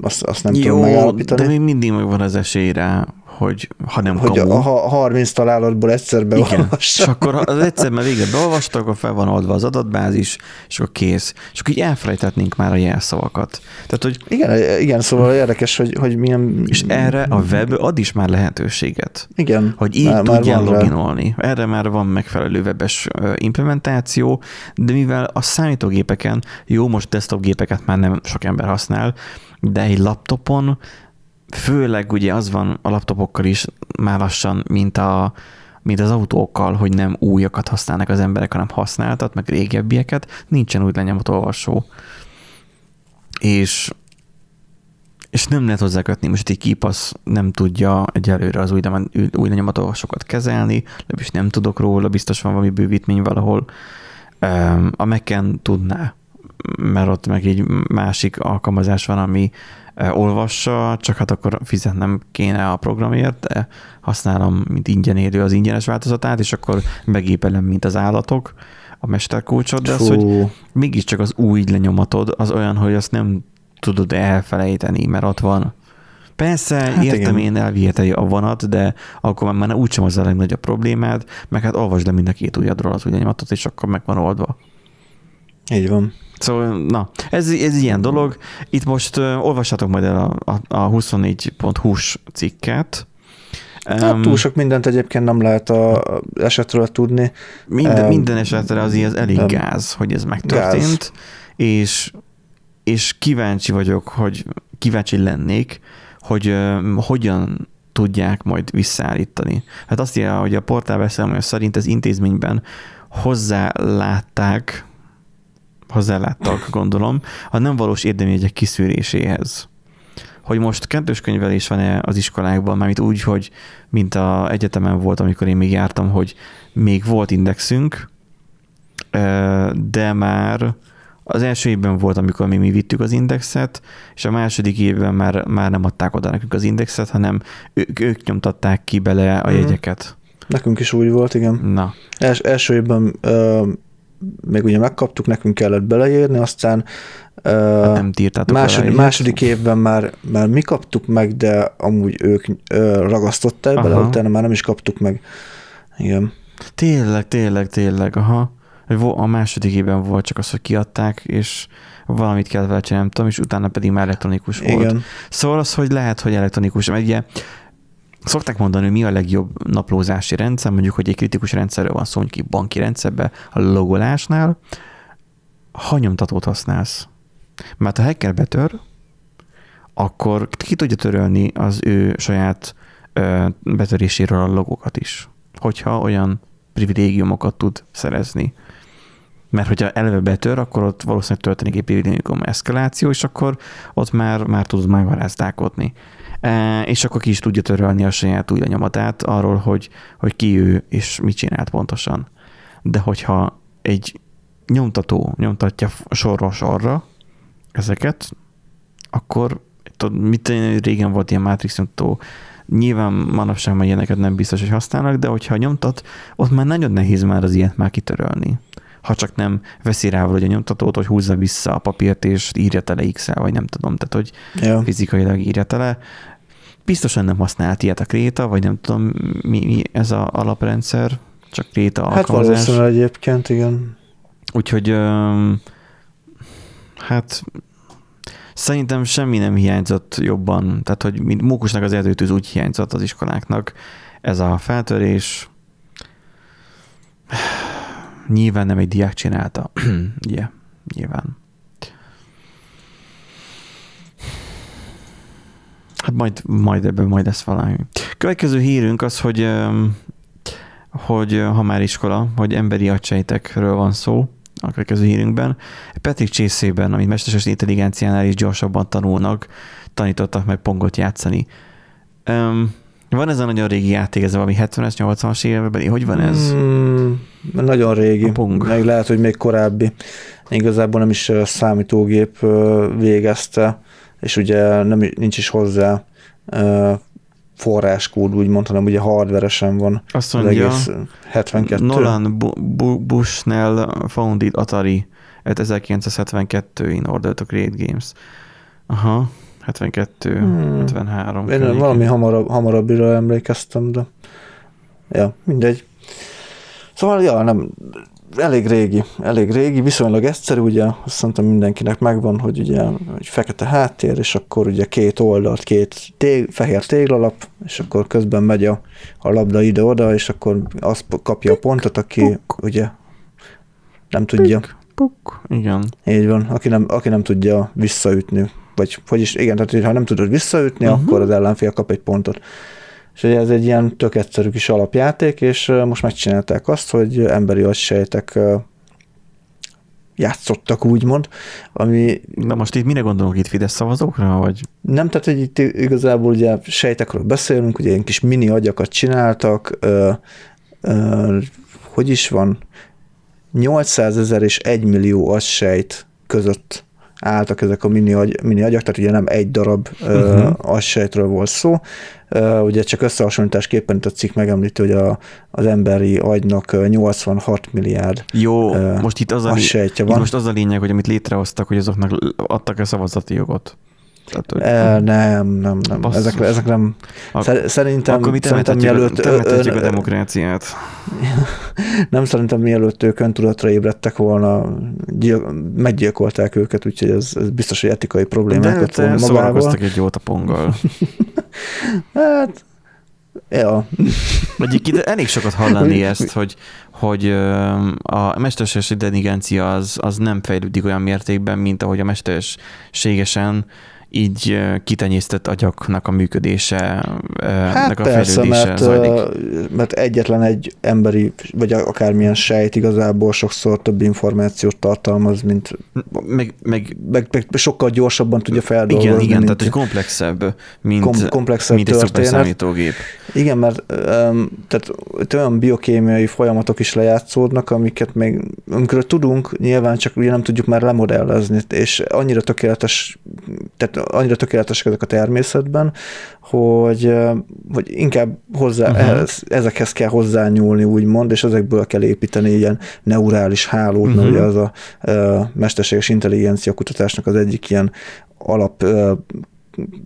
azt, azt nem tudom Jó, megállapítani. de még mindig megvan az esély rá, hogy ha nem hogy kamu. a, ha 30 találatból egyszer igen, és beolvassa. akkor az egyszer már végre beolvastak, akkor fel van oldva az adatbázis, és akkor kész. És akkor így elfelejtetnénk már a jelszavakat. Tehát, hogy Igen, igen, szóval érdekes, hogy, hogy milyen... és erre a web ad is már lehetőséget. Igen. hogy így már- már tudjál rá. loginolni. Erre már van megfelelő webes implementáció, de mivel a számítógépeken, jó, most desktop gépeket már nem sok ember használ, de egy laptopon, főleg ugye az van a laptopokkal is már lassan, mint, a, mint az autókkal, hogy nem újakat használnak az emberek, hanem használtat, meg régebbieket, nincsen új lenyomatolvasó. És és nem lehet hozzá kötni, most egy kipasz nem tudja egyelőre az új, új lenyomatolvasókat kezelni, legalábbis nem tudok róla, biztos van valami bővítmény valahol. A Mac-en tudná, mert ott meg egy másik alkalmazás van, ami ö, olvassa, csak hát akkor fizetnem kéne a programért, de használom, mint ingyen élő az ingyenes változatát, és akkor megépelem, mint az állatok a mesterkulcsot, de az, hogy Fú, mégiscsak az új lenyomatod az olyan, hogy azt nem tudod elfelejteni, mert ott van. Persze, hát értem igen. én elvihetei a vonat, de akkor már úgysem az a legnagyobb problémád, meg hát olvasd le mind a két ujjadról az új lenyomatot, és akkor meg van oldva. Így van. Szóval, na, ez, ez ilyen dolog. Itt most uh, olvassatok majd el a, a, a 24.hu-s cikket, Hát túl sok mindent egyébként nem lehet a esetről tudni. Minden, Em, minden esetre azért ez elég em, gáz, hogy ez megtörtént, és, és kíváncsi vagyok, hogy kíváncsi lennék, hogy ö, hogyan tudják majd visszaállítani. Hát azt írja, hogy a portál beszámolja szerint az intézményben hozzálátták, hozzáláttak, gondolom, a nem valós érdemjegyek kiszűréséhez. Hogy most kettős könyvelés van-e az iskolákban, mármint úgy, hogy mint a egyetemen volt, amikor én még jártam, hogy még volt indexünk, de már az első évben volt, amikor mi, mi vittük az indexet, és a második évben már, már nem adták oda nekünk az indexet, hanem ők, ők nyomtatták ki bele a Mhm. jegyeket. Nekünk is úgy volt, igen. Na, Els, első évben ö, még ugye megkaptuk, nekünk kellett beleírni, aztán hát nem írtátok második, évben már, már mi kaptuk meg, de amúgy ők ragasztották bele, utána már nem is kaptuk meg. Igen. Tényleg, tényleg, tényleg, aha. A második évben volt csak az, hogy kiadták, és valamit kellett vele csinálni, nem tudom, és utána pedig már elektronikus volt. Igen. Szóval az, hogy lehet, hogy elektronikus, mert ugye szokták mondani, hogy mi a legjobb naplózási rendszer, mondjuk, hogy egy kritikus rendszerről van szó, mondjuk egy banki rendszerben, a logolásnál, ha nyomtatót használsz. Mert ha hacker betör, akkor ki tudja törölni az ő saját ö, betöréséről a logokat is, hogyha olyan privilégiumokat tud szerezni. Mert hogyha eleve betör, akkor ott valószínűleg történik egy privilégium eszkaláció, és akkor ott már, már tudod megvarázdálkodni. És akkor ki is tudja törölni a saját új lenyomatát arról, hogy, hogy ki ő és mit csinált pontosan. De hogyha egy nyomtató nyomtatja sorról sorra ezeket, akkor tudod, mit régen volt ilyen Matrix nyomtató, nyilván manapság már ilyeneket nem biztos, hogy használnak, de hogyha nyomtat, ott már nagyon nehéz már az ilyet már kitörölni. Ha csak nem veszi rá valahogy a nyomtatót, hogy húzza vissza a papírt, és írja tele x vagy nem tudom, tehát hogy Ja. fizikailag írja tele. Biztosan nem használt ilyet a Kréta, vagy nem tudom, mi, mi ez a alaprendszer, csak Kréta Hát alkalmazás. valószínűleg egyébként, igen. Úgyhogy hát szerintem semmi nem hiányzott jobban, tehát hogy mint Mókusnak az erdőtűz úgy hiányzott az iskoláknak. Ez a feltörés nyilván nem egy diák csinálta. [clears throat] Ugye, nyilván. Hát majd, majd ebben majd lesz valami. Következő hírünk az, hogy, hogy ö, ha már iskola, hogy emberi agysejtekről van szó a következő hírünkben. Patrick csészében, amit mesterséges intelligenciánál is gyorsabban tanulnak, tanítottak meg pongot játszani. Um, van ez a nagyon régi játék, ez valami 70-es, 80-as években, hogy van ez? Mm, nagyon régi. A Pong. Meg lehet, hogy még korábbi. Igazából nem is ö, számítógép ö, végezte, és ugye nem, nincs is hozzá forráskód, úgymond, hanem ugye hardveresen van Azt az mondja, egész 72. Nolan Bu- Bushnell founded Atari at 1972 in order to create games. Aha, 72, Hmm. 73. Én környékén. valami hamarabb, hamarabbira emlékeztem, de ja, mindegy. Szóval, ja, nem, elég régi, elég régi, viszonylag egyszerű, ugye, azt szerintem mindenkinek megvan, hogy ugye egy fekete háttér, és akkor ugye két oldalt, két tég, fehér téglalap, és akkor közben megy a, a labda ide-oda, és akkor azt kapja a pontot, aki ugye nem tudja. Puk. Igen. Így van, aki nem, aki nem tudja visszaütni, vagy hogy is, igen, tehát ha nem tudod visszaütni, uh-huh. akkor az ellenfél kap egy pontot. És ugye ez egy ilyen tök egyszerű kis alapjáték, és most megcsinálták azt, hogy emberi agysejtek játszottak, úgymond, ami De most itt mire gondolunk itt Fidesz szavazókra, vagy? nem, tehát hogy itt igazából ugye sejtekről beszélünk, ugye ilyen kis mini agyakat csináltak, ö, ö, hogy is van, 800 ezer és 1 millió agysejt között álltak ezek a mini, agy, mini agyak, tehát ugye nem egy darab uh-huh. Agysejtről volt szó. Ö, ugye csak összehasonlításképpen itt a cikk megemlíti, hogy a, az emberi agynak ö, 86 milliárd Jó, Ö, most itt az a, agysejtje itt van. most az a lényeg, hogy amit létrehoztak, hogy azoknak adtak-e szavazati jogot. Tehát, hogy, E, nem, nem, nem. Basszus. Ezek, ezek nem. Ak- Szer- szerintem, akkor mi szerintem mielőtt, temetetjük a demokráciát. [laughs] nem szerintem mielőtt ők öntudatra ébredtek volna, gyil- meggyilkolták őket, úgyhogy ez, ez biztos, hogy etikai De problémákat volna magával. szórakoztak egy jót a ponggal. [laughs] Hát, Ja. Egyébként elég sokat hallani [laughs] ezt, hogy, hogy a mesterséges intelligencia az, az nem fejlődik olyan mértékben, mint ahogy a mesterségesen így kitenyésztett agyaknak a működése, hát a persze, mert, zajlik. mert egyetlen egy emberi, vagy akármilyen sejt igazából sokszor több információt tartalmaz, mint meg, meg, meg, meg sokkal gyorsabban tudja feldolgozni. Igen, igen, tehát egy komplexebb, mint, kom, komplexebb mint egy számítógép. Igen, mert tehát olyan biokémiai folyamatok is lejátszódnak, amiket még amikor tudunk, nyilván csak ugye nem tudjuk már lemodellezni, és annyira tökéletes, tehát annyira tökéletesek ezek a természetben, hogy, hogy inkább hozzá, uh-huh. ehhez, ezekhez kell hozzányúlni, úgymond, és ezekből kell építeni ilyen neurális hálót, uh-huh. ugye az a, a mesterséges intelligencia kutatásnak az egyik ilyen alap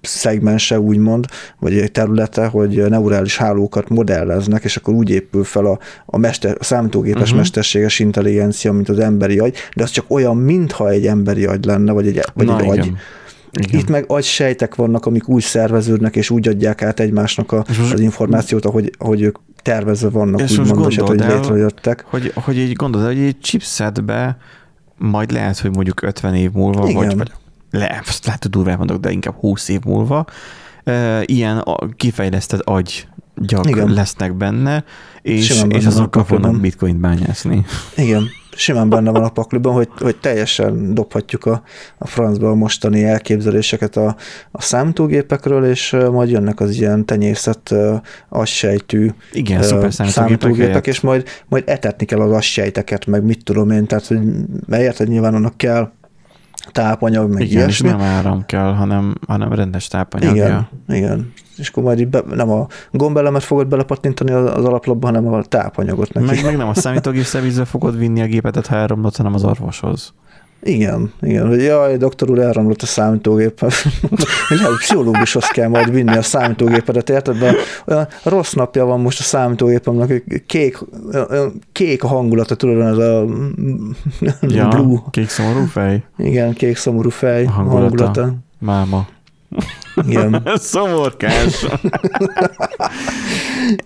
szegmense, úgymond, vagy egy területe, hogy neurális hálókat modelleznek, és akkor úgy épül fel a, a, mester, a számítógépes uh-huh. mesterséges intelligencia, mint az emberi agy, de az csak olyan, mintha egy emberi agy lenne, vagy egy, vagy Na, egy agy. Igen. Itt meg agysejtek vannak, amik úgy szerveződnek, és úgy adják át egymásnak a, az információt, ahogy, ahogy ők tervezve vannak, és úgymond, és hát, hogy létrejöttek. Hogy, hogy így gondolod, hogy egy chipsetbe majd lehet, hogy mondjuk 50 év múlva, Igen. vagy, vagy le, lehet, hogy durván mondok, de inkább 20 év múlva, ilyen kifejlesztett agy gyak Igen. lesznek benne, és, és azokkal fognak bitcoint bányászni. Igen, simán benne van a pakliban, hogy, hogy teljesen dobhatjuk a, a francba a mostani elképzeléseket a, a számítógépekről, és majd jönnek az ilyen tenyészett assejtű Igen, szuper számítógépek, és majd, majd etetni kell az assejteket, meg mit tudom én, tehát hogy mert érted, nyilván annak kell tápanyag, meg Igen, ilyesmi. és nem áram kell, hanem, hanem rendes tápanyag. Igen, igen. És akkor majd be, nem a gombelemet fogod belepattintani az alaplapba, hanem a tápanyagot neki. Meg, meg nem a számítógép szervizbe fogod vinni a gépet, ha elromlott, hanem az orvoshoz. Igen, igen, hogy jaj, doktor úr, elromlott a számítógép. [laughs] hogy hát pszichológushoz kell majd vinni a számítógépedet, érted? De olyan rossz napja van most a számítógépemnek, kék, kék a hangulata, tudod, ez a ja, blue. kék szomorú fej. Igen, kék szomorú fej a hangulata. hangulata. Máma. Igen. [laughs] Szomorkás.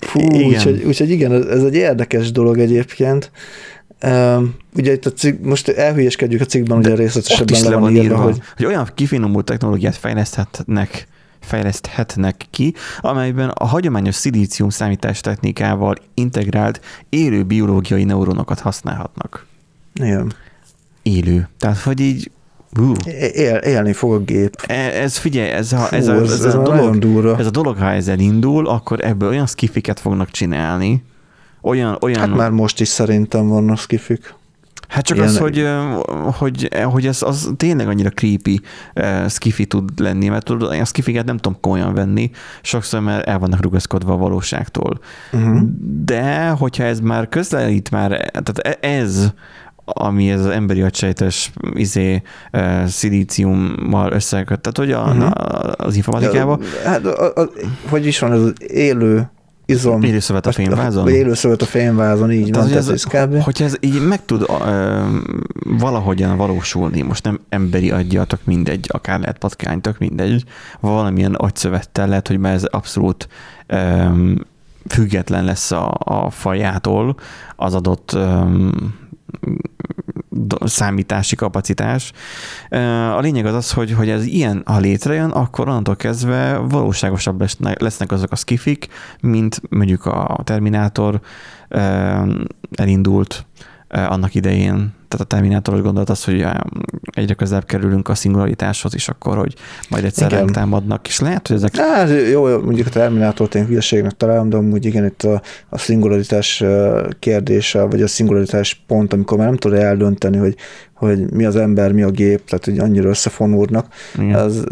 Fú, úgyhogy, úgyhogy igen, ez egy érdekes dolog egyébként. Uh, ugye itt a cikk, most elhülyeskedjük a cikkben, ugye részletesebben le van írva, írva hogy... hogy olyan kifinomult technológiát fejleszthetnek fejleszthetnek ki, amelyben a hagyományos szilícium technikával integrált élő biológiai neuronokat használhatnak. Igen. Élő. Tehát, hogy így Uh. Él, élni fog a gép. E, ez figyelj, ez a, ez, Fú, a, ez, ez, ez, a dolog, ez a dolog, ha ezzel indul, akkor ebből olyan skifiket fognak csinálni, olyan, olyan... Hát már most is szerintem vannak skifik. Hát csak Ilyen... az, hogy, hogy, hogy ez az tényleg annyira creepy uh, skifi tud lenni, mert tudod, a skifiket nem tudom komolyan venni, sokszor mert el vannak rugaszkodva a valóságtól. Uh-huh. De hogyha ez már közelít már, tehát e, ez ami ez az emberi agysejtes izé, uh, szilíciummal összeköt, tehát hogy a, uh-huh. az informatikában. Hát, a, a, hogy is van, ez az élő izom. Élőszövet a fényvázon? Vagy élőszövet a fényvázon, így van. Ez, ez kb. Hogyha ez így meg tud uh, valahogyan valósulni, most nem emberi adja, tök mindegy, akár lehet patkány, tök mindegy, valamilyen agyszövettel lehet, hogy már ez abszolút um, független lesz a, a fajától az adott um, számítási kapacitás. A lényeg az az, hogy, hogy ez ilyen, ha létrejön, akkor onnantól kezdve valóságosabb lesznek, azok a skifik, mint mondjuk a Terminátor elindult annak idején, tehát a terminátoros gondolat az, hogy egyre közelebb kerülünk a szingularitáshoz is akkor, hogy majd egyszer támadnak, és lehet, hogy ezek... Hát, jó, mondjuk a terminátort én hülyeségnek találom, de amúgy igen, itt a, a szingularitás kérdése, vagy a szingularitás pont, amikor már nem tudod eldönteni, hogy, hogy mi az ember, mi a gép, tehát hogy annyira összefonódnak. Igen, az,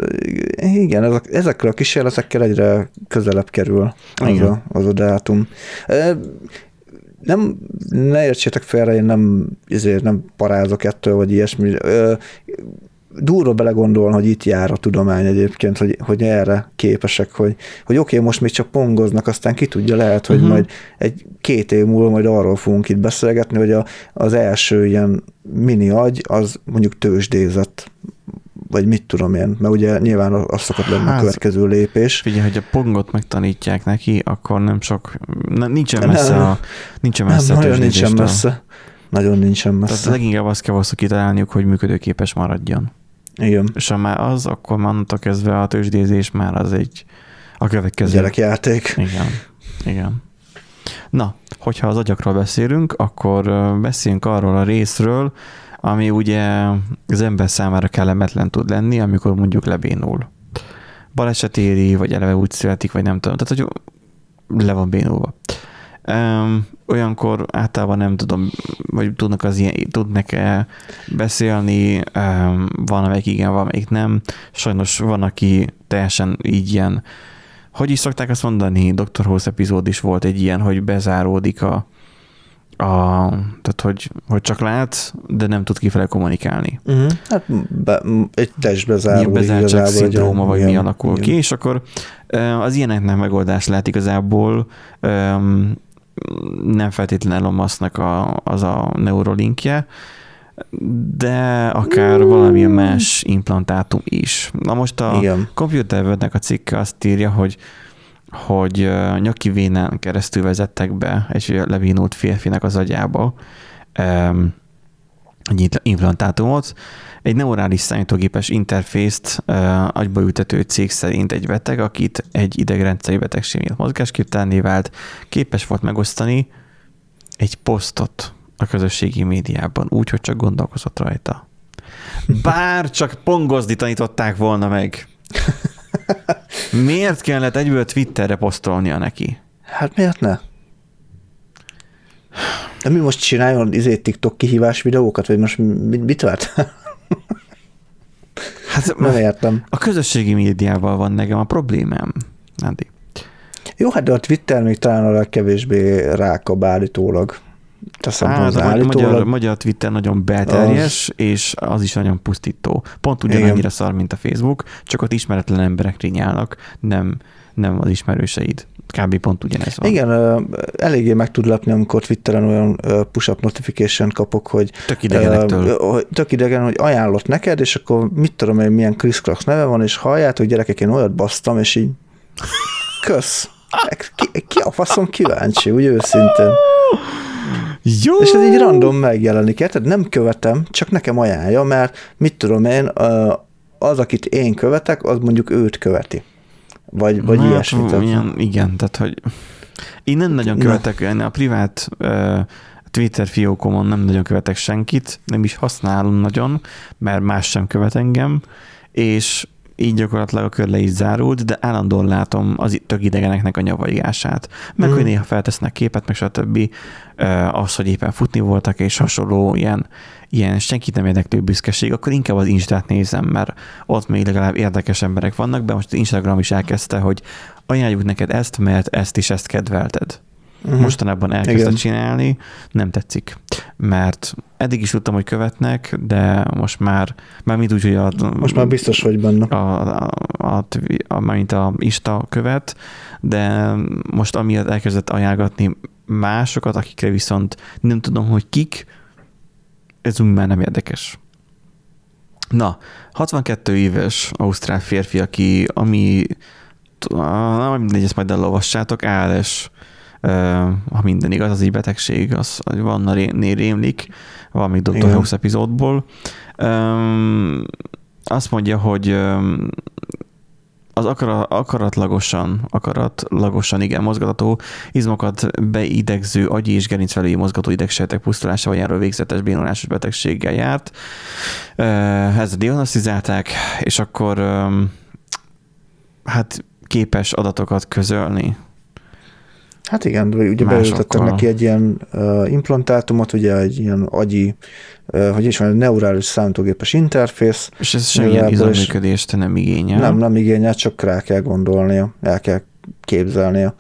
igen ezek, ezekkel a kísérletekkel egyre közelebb kerül az a, az a dátum nem, ne értsétek félre, én nem, ezért nem parázok ettől, vagy ilyesmi. Ö, durva belegondolni, hogy itt jár a tudomány egyébként, hogy, hogy erre képesek, hogy, hogy oké, okay, most még csak pongoznak, aztán ki tudja, lehet, hogy uh-huh. majd egy két év múlva majd arról fogunk itt beszélgetni, hogy a, az első ilyen mini agy, az mondjuk tőzsdézett vagy mit tudom én, mert ugye nyilván az szokott lenni a Hát, következő lépés. Figyelj, hogy a pongot megtanítják neki, akkor nem sok, ne- nincsen Nem, messze nem. a, nincsen Nem, messze a nagyon nincsen messze. Nagyon nincsen Tehát messze. leginkább azt kell valószínűleg kitalálniuk, hogy működőképes maradjon. Igen, És ha már az, akkor onnantól kezdve a tőzsdézés már az egy a következő. gyerekjáték. Igen. Igen. Na, hogyha az agyakról beszélünk, akkor beszéljünk arról a részről, ami ugye az ember számára kellemetlen tud lenni, amikor mondjuk lebénul. Baleset éri, vagy eleve úgy születik, vagy nem tudom. Tehát, hogy le van bénulva. Um, olyankor általában nem tudom, vagy tudnak az ilyen, tudnak-e beszélni, um, van, amelyik igen, van, amelyik nem. Sajnos van, aki teljesen így ilyen, hogy is szokták azt mondani, Dr. House epizód is volt egy ilyen, hogy bezáródik a, a tehát hogy, hogy csak lát, de nem tud kifele kommunikálni. Uh-huh. Hát be, egy testbe Ilyen zárul bezártság szindróma, vagy mi ilyen- alakul igen. ki, és akkor az ilyeneknek megoldás lehet igazából öm, nem feltétlenül Elon Musknak a, az a neurolinkje, de akár valamilyen más implantátum is. Na most a Igen. Computerwebnek a cikke azt írja, hogy hogy ö, nyaki vénán keresztül vezettek be egy levinult férfinek az agyába egy impl- implantátumot. Egy neurális számítógépes interfészt ö, agyba ültető cég szerint egy beteg, akit egy idegrendszeri betegség miatt mozgásképtelenné vált, képes volt megosztani egy posztot a közösségi médiában, úgy, hogy csak gondolkozott rajta. [laughs] Bár csak pongozni tanították volna meg. Miért kellett egyből Twitterre posztolnia neki? Hát miért ne? De mi most csináljon izé TikTok kihívás videókat, vagy most mit, mit várt? [laughs] Hát Nem értem. a közösségi médiával van nekem a problémám, Andi. Jó, hát de a Twitter még talán a legkevésbé rákab állítólag. Teszem Hát hozzá a magyar, magyar, állítólag. Twitter nagyon belterjes, és az is nagyon pusztító. Pont ugyanannyira szar, mint a Facebook, csak ott ismeretlen emberek rinyálnak, nem, nem az ismerőseid. Kb. pont ugyanez van. Igen, eléggé meg tud lepni, amikor Twitteren olyan push-up notification kapok, hogy Tök idegenektől. tök idegen, hogy ajánlott neked, és akkor mit tudom én, milyen Chris Crocs neve van, és halljátok, gyerekek, én olyat basztam, és így kösz. [laughs] Ki, ki a faszom kíváncsi, úgy őszintén. Jó! És ez így random megjelenik, érted? Nem követem, csak nekem ajánlja, mert mit tudom én, az, akit én követek, az mondjuk őt követi. Vagy, vagy Hát, ilyesmi. tehát- Ilyen, igen, tehát hogy én nem nagyon Na. követek, én a privát uh, Twitter fiókomon nem nagyon követek senkit, nem is használom nagyon, mert más sem követ engem, és így gyakorlatilag a kör le is zárult, de állandóan látom az tök idegeneknek a nyavajgását. Meg, Mm. hogy néha feltesznek képet, meg stb. Az, hogy éppen futni voltak, és hasonló ilyen, ilyen senkit nem érdeklő büszkeség, akkor inkább az Instát nézem, mert ott még legalább érdekes emberek vannak, de most az Instagram is elkezdte, hogy ajánljuk neked ezt, mert ezt is ezt kedvelted. Mhm. Mostanában elkezdte Igen. csinálni, nem tetszik. Mert eddig is tudtam, hogy követnek, de most már, már mind úgy, hogy a, Most már biztos vagy benne. a, a, a, a, mint a Ista követ, de most amiatt elkezdett ajánlgatni másokat, akikre viszont nem tudom, hogy kik, ez úgy már nem érdekes. Na, 62 éves ausztrál férfi, aki, ami, nem mindegy, ezt majd elolvassátok, ALS, ha minden igaz, az egy betegség, az van ré, rémlik, van még Dr. House epizódból. Azt mondja, hogy az akara, akaratlagosan, akaratlagosan, igen, mozgatható izmokat beidegző agyi és gerincvelői mozgató idegsejtek pusztulásával járó végzetes bénulásos betegséggel járt. Ezt diagnosztizálták, és akkor hát képes adatokat közölni. Hát igen, ugye beültettek neki egy ilyen uh, implantátumot, ugye egy ilyen agyi, uh, hogy is van, neurális számítógépes interfész. És ez semmilyen izoműködést nem igényel. Nem, nem igényel, csak rá kell gondolnia, el kell képzelnie.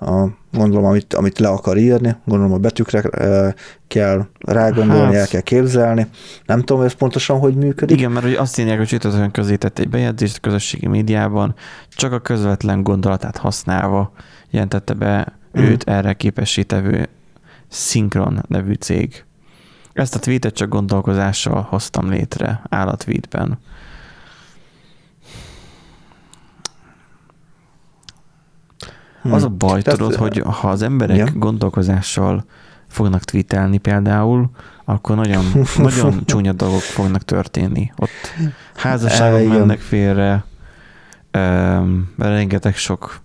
A, gondolom, amit, amit le akar írni, gondolom a betűkre uh, kell rágondolni, Hát. el kell képzelni. Nem tudom, ez pontosan hogy működik. Igen, mert hogy azt írják, hogy csütörtökön közé tett egy bejegyzést a közösségi médiában, csak a közvetlen gondolatát használva jelentette be uh-huh. őt erre képesítevő Synchron nevű cég. Ezt a tweetet csak gondolkozással hoztam létre állatvédben. Hmm. Az a baj, Tehát, tudod, hogy ha az emberek ja. gondolkozással fognak tweetelni például, akkor nagyon, [laughs] nagyon csúnya dolgok fognak történni. Ott házasságok e, mennek félre, um, rengeteg sok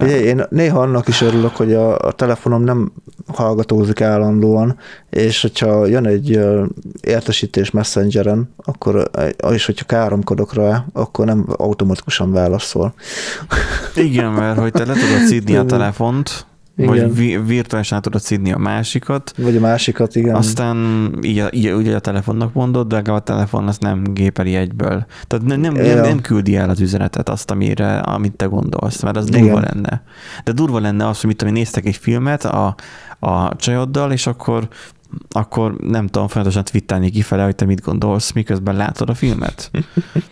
Ugye, én néha annak is örülök, hogy a, a telefonom nem hallgatózik állandóan, és hogyha jön egy értesítés messengeren, akkor, és hogyha káromkodok rá, akkor nem automatikusan válaszol. Igen, mert hogy te le tudod szídni a telefont, igen. Vagy vi- virtuálisan tudod szídni a másikat. Vagy a másikat, igen. Aztán így, így ugye a telefonnak mondod, de legalább a telefon azt nem gépeli egyből. Tehát nem, nem, nem, nem küldi el az üzenetet azt, amire, amit te gondolsz, mert az igen. durva lenne. De durva lenne az, hogy mit tudom, néztek egy filmet a, a csajoddal, és akkor akkor nem tudom, folyamatosan twittelni kifele, hogy te mit gondolsz, miközben látod a filmet. [laughs]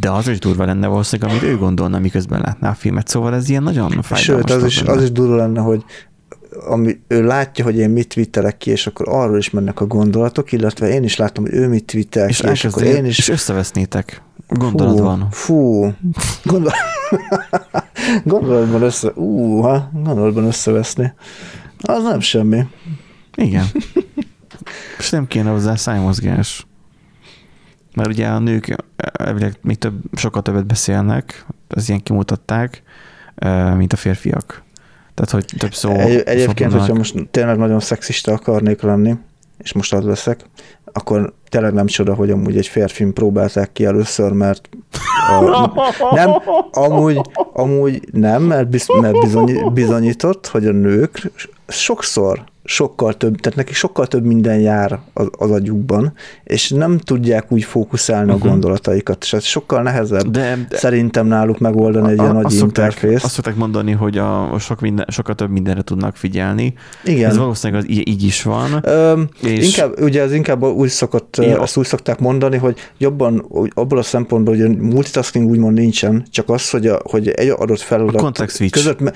De az is durva lenne valószínűleg, amit ő gondolna, miközben látná a filmet. Szóval ez ilyen nagyon fájdalmas. Sőt, az is, az is durva lenne, hogy ami, ő látja, hogy én mit twittelek ki, és akkor arról is mennek a gondolatok, illetve én is látom, hogy ő mit twittel és ki, és akkor én is... És összevesznétek gondolatban. Fú, gondol... [laughs] gondolatban össze... Ú, ha, gondolatban összeveszni. Az nem semmi. Igen. és nem kéne hozzá szájmozgás. Mert ugye a nők elvileg még több, sokkal többet beszélnek, ez ilyen kimutatták, mint a férfiak. Tehát, hogy több szó... Egy, egyébként, hogyha most tényleg nagyon szexista akarnék lenni, és most az leszek, akkor tényleg nem csoda, hogy amúgy egy férfin próbálták ki először, mert a, nem, amúgy, amúgy nem, mert, biz, mert bizony, bizonyított, hogy a nők sokszor sokkal több, tehát neki sokkal több minden jár az, az agyukban, és nem tudják úgy fókuszálni uh-huh. a mhm. gondolataikat, és ez sokkal nehezebb de, de szerintem náluk megoldani egy a, ilyen nagy interfész. Azt szokták mondani, hogy a, sok minden, sokkal több mindenre tudnak figyelni. Igen. Ez valószínűleg az, így, így is van. Öm, és... Inkább, ugye ez inkább úgy szokott, ja. azt úgy szokták mondani, hogy jobban abból a szempontból, hogy a multitasking úgymond nincsen, csak az, hogy, a, hogy egy adott feladat között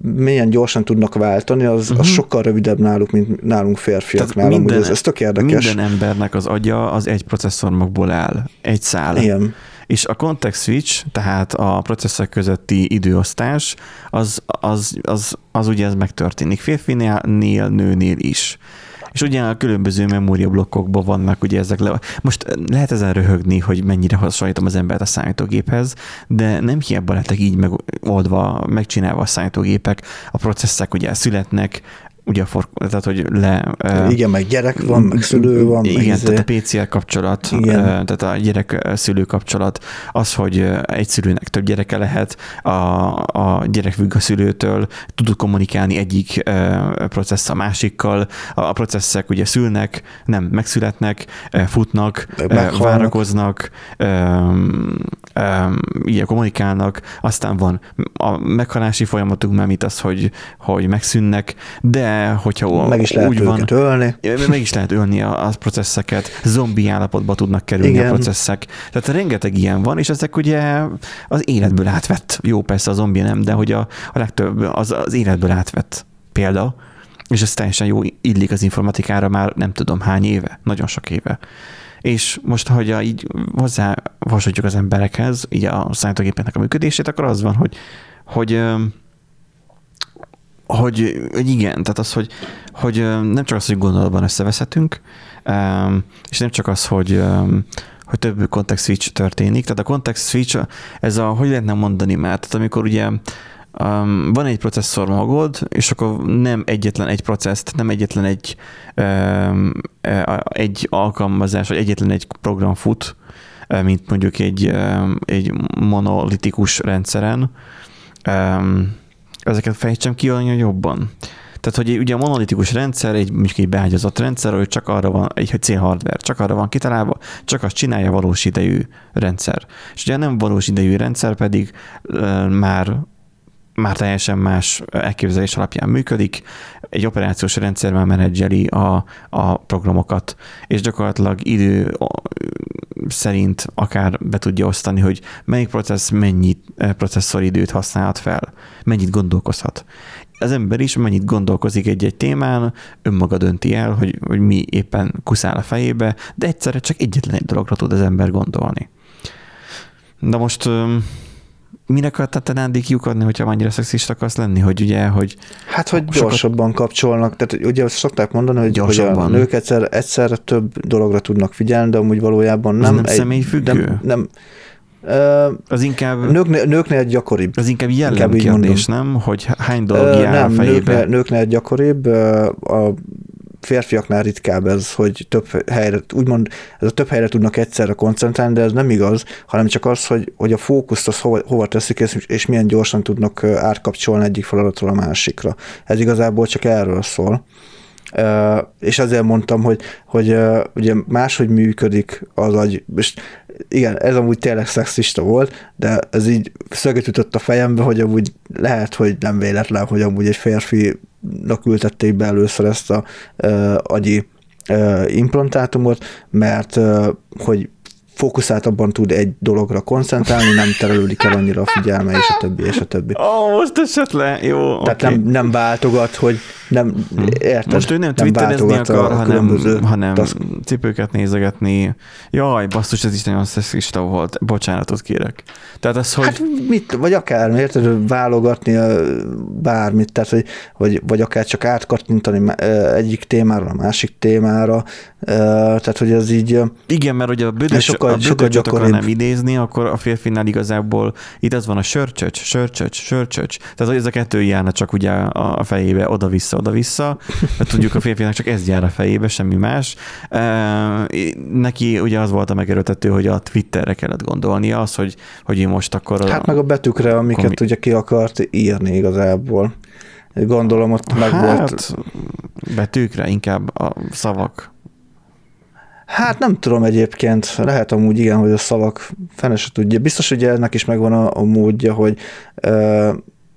milyen gyorsan tudnak váltani, az, uh-huh. az mhm. sokkal rövid rövidebb náluk, mint nálunk férfiaknál. Minden, ez, ez tök érdekes. Minden embernek az agya az egy processzormagból áll, egy szál. Igen. És a context switch, tehát a processzor közötti időosztás, az, az, az, az ugye ez megtörténik férfinél, nőnél is. És ugye a különböző memóriablokkokban vannak ugye ezek le. Most lehet ezen röhögni, hogy mennyire hasonlítom az embert a számítógéphez, de nem hiába lettek így megoldva, megcsinálva a számítógépek, a processzek ugye születnek, ugye a for, tehát, hogy le... Igen, meg gyerek van, meg szülő van. Igen, meg tehát a PCL kapcsolat, igen. tehát a gyerek-szülő kapcsolat, az, hogy egy szülőnek több gyereke lehet, a, a gyerek függ a szülőtől, tud kommunikálni egyik processz a másikkal, a processzek ugye szülnek, nem, megszületnek, futnak, Meghalnak. várakoznak, így kommunikálnak, aztán van a meghalási folyamatuk, mert mit az, hogy, hogy megszűnnek, de hogyha meg is lehet úgy van, ölni. Meg is lehet ölni a, a processzeket, zombi állapotba tudnak kerülni Igen. a processzek. Tehát rengeteg ilyen van, és ezek ugye az életből átvett, jó persze a zombi nem, de hogy a, a legtöbb az, az életből átvett példa, és ez teljesen jó illik az informatikára már nem tudom hány éve, nagyon sok éve. És most, hogy így hozzá hasonlítjuk az emberekhez, így a számítógépeknek a működését, akkor az van, hogy, hogy hogy, hogy igen, tehát az, hogy, hogy nem csak az, hogy gondolatban összeveszhetünk, és nem csak az, hogy, hogy több context switch történik. Tehát a context switch, ez a, hogy lehetne mondani már, tehát amikor ugye um, van egy processzor magod, és akkor nem egyetlen egy processzt, nem egyetlen egy, um, egy alkalmazás, vagy egyetlen egy program fut, mint mondjuk egy, um, egy monolitikus rendszeren, um, ezeket fejtsem ki olyan jobban. Tehát, hogy ugye a monolitikus rendszer, egy, mondjuk egy beágyazott rendszer, hogy csak arra van, egy hogy hardware, csak arra van kitalálva, csak azt csinálja valós idejű rendszer. És ugye nem valós idejű rendszer pedig uh, már már teljesen más elképzelés alapján működik, egy operációs rendszer már menedzseli a, a programokat, és gyakorlatilag idő szerint akár be tudja osztani, hogy melyik processz mennyi processzoridőt használhat fel, mennyit gondolkozhat. Az ember is mennyit gondolkozik egy-egy témán, önmaga dönti el, hogy, hogy mi éppen kuszál a fejébe, de egyszerre csak egyetlen egy dologra tud az ember gondolni. De most minek akartál te Nándi kiukadni, hogyha annyira szexista akarsz lenni, hogy ugye, hogy... Hát, hogy Sokat- gyorsabban kapcsolnak, tehát ugye azt szokták mondani, hogy, hogy a Gyorsabban. nők egyszer, egyszerre több dologra tudnak figyelni, de amúgy valójában nem. nem személyfüggő? Nem, nem ö, Az inkább, nőknél, nőknél gyakoribb. az inkább jellemkérdés, nem? Hogy hány dolog Ö, jár nem, a fejébe. nőknél, nőknél gyakoribb, ö, a férfiaknál ritkább ez, hogy több helyre, úgymond ez a több helyre tudnak egyszerre koncentrálni, de ez nem igaz, hanem csak az, hogy, hogy a fókuszt az hova, hova teszik, és, és milyen gyorsan tudnak átkapcsolni egyik feladatról a másikra. Ez igazából csak erről szól. És ezért mondtam, hogy, hogy ugye máshogy működik az agy, és igen, ez amúgy tényleg szexista volt, de ez így szöget ütött a fejembe, hogy amúgy lehet, hogy nem véletlen, hogy amúgy egy férfinak ültették be először ezt a ö, agyi ö, implantátumot, mert ö, hogy fókuszáltabban tud egy dologra koncentrálni, nem terelődik el annyira a figyelme, és a többi, és a többi. Ó, oh, most esett le, jó, Tehát oké. nem, nem váltogat, hogy nem, érted? Most ő nem twitterezni váltogat akar, hanem, különböző hanem task- cipőket nézegetni. Jaj, basszus, ez is nagyon szexista volt. Bocsánatot kérek. Tehát ez, hogy... Hát mit, vagy akár, érted, válogatni ö, bármit, tehát, hogy, vagy, vagy akár csak átkattintani egyik témára a másik témára, tehát, hogy ez így, Igen, mert ugye a büdös, sokkal- a sokkal büdösöt gyakoribb. akarnám idézni, akkor a férfinál igazából itt az van a sörcsöcs, sörcsöcs, sörcsöcs. Tehát ez a kettő járna csak ugye a a fejébe oda-vissza, oda-vissza. Mert tudjuk, a férfinak csak ez jár a fejébe, semmi más. Neki ugye az volt a megerőtető, hogy a Twitterre kellett gondolnia, az, hogy, hogy ő most akkor... hát meg a betűkre, amiket Komi- ugye ki akart írni igazából. Gondolom ott meg hát, volt. betűkre, inkább a szavak. Hát nem tudom egyébként, lehet amúgy igen, hogy a szavak fene se tudja. Biztos, hogy ennek is megvan a, a módja, hogy ö,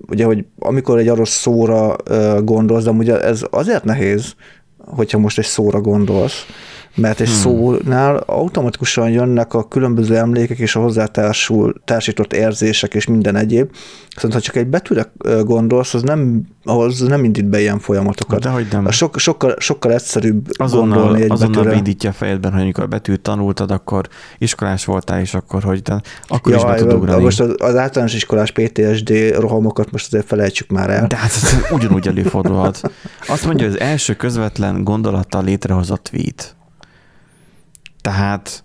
ugye, hogy amikor egy adott szóra ö, gondolsz, de ugye ez azért nehéz, hogyha most egy szóra gondolsz, mert egy Hmm. szónál automatikusan jönnek a különböző emlékek és a hozzátársul társított érzések és minden egyéb. Viszont ha csak egy betűre gondolsz, az nem, ahhoz nem indít be ilyen folyamatokat. De hogy nem. Sok, sokkal, sokkal egyszerűbb Azonnal, gondolni egy azonnal betűre. védítja a fejedben, hogy amikor a betűt tanultad, akkor iskolás voltál, és akkor, hogy te, akkor is be tud ugrani. most az, az általános iskolás PTSD rohamokat most azért felejtsük már el. De hát ez ugyanúgy előfordulhat. Azt mondja, hogy az első közvetlen gondolattal létrehozott tweet. Tehát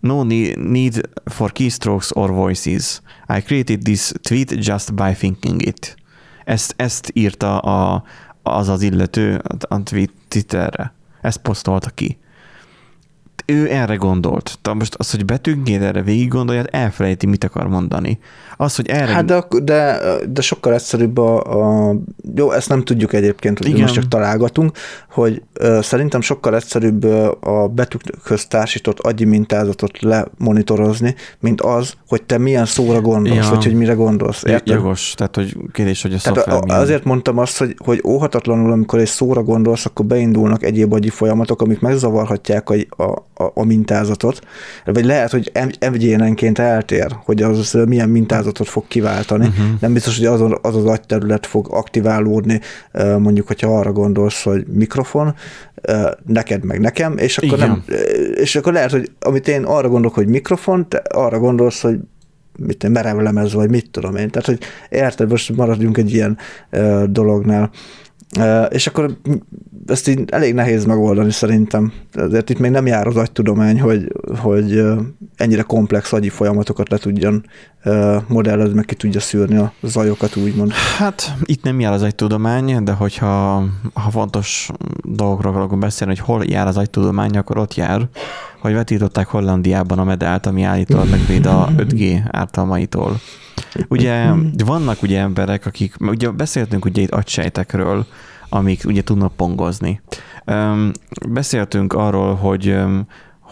no ne- need for keystrokes or voices. I created this tweet just by thinking it. Ezt, ezt írta a, az az illető a Twitterre. Ezt posztolta ki. Ő erre gondolt. Tehát most az, hogy betűnként erre végig gondolja, elfelejti, mit akar mondani. Az, hogy erre... Hát de, de, de sokkal egyszerűbb a, a... Jó, ezt nem tudjuk egyébként, hogy Igen. most csak találgatunk, hogy szerintem sokkal egyszerűbb a betűkhöz társított agyi mintázatot lemonitorozni, mint az, hogy te milyen szóra gondolsz, Ja. vagy hogy mire gondolsz. Érted? Jogos, tehát hogy kérdés, hogy a Tehát szoftver a, milyen. azért mondtam azt, hogy, hogy óhatatlanul, amikor egy szóra gondolsz, akkor beindulnak egyéb agyi folyamatok, amik megzavarhatják a, a, a, mintázatot, vagy lehet, hogy egyénenként eltér, hogy az milyen mintázatot fog kiváltani. Uh-huh. Nem biztos, hogy az, az az agyterület fog aktiválódni, mondjuk, hogyha arra gondolsz, hogy mikrofon, neked meg nekem, és akkor, Igen. nem, és akkor lehet, hogy amit én arra gondolok, hogy mikrofon, te arra gondolsz, hogy mit merevlemez, vagy mit tudom én. Tehát, hogy érted, most maradjunk egy ilyen ö, dolognál. És akkor ezt így elég nehéz megoldani szerintem. Ezért itt még nem jár az agytudomány, hogy, hogy ennyire komplex agyi folyamatokat le tudjon modellezni, meg ki tudja szűrni a zajokat, úgymond. Hát itt nem jár az agytudomány, de hogyha ha fontos dolgokról akarok beszélni, hogy hol jár az agytudomány, akkor ott jár, hogy vetították Hollandiában a medált, ami állítólag megvéd a [laughs] 5G ártalmaitól. Ugye vannak ugye emberek, akik, ugye beszéltünk ugye itt agysejtekről, amik ugye tudnak pongozni. Beszéltünk arról, hogy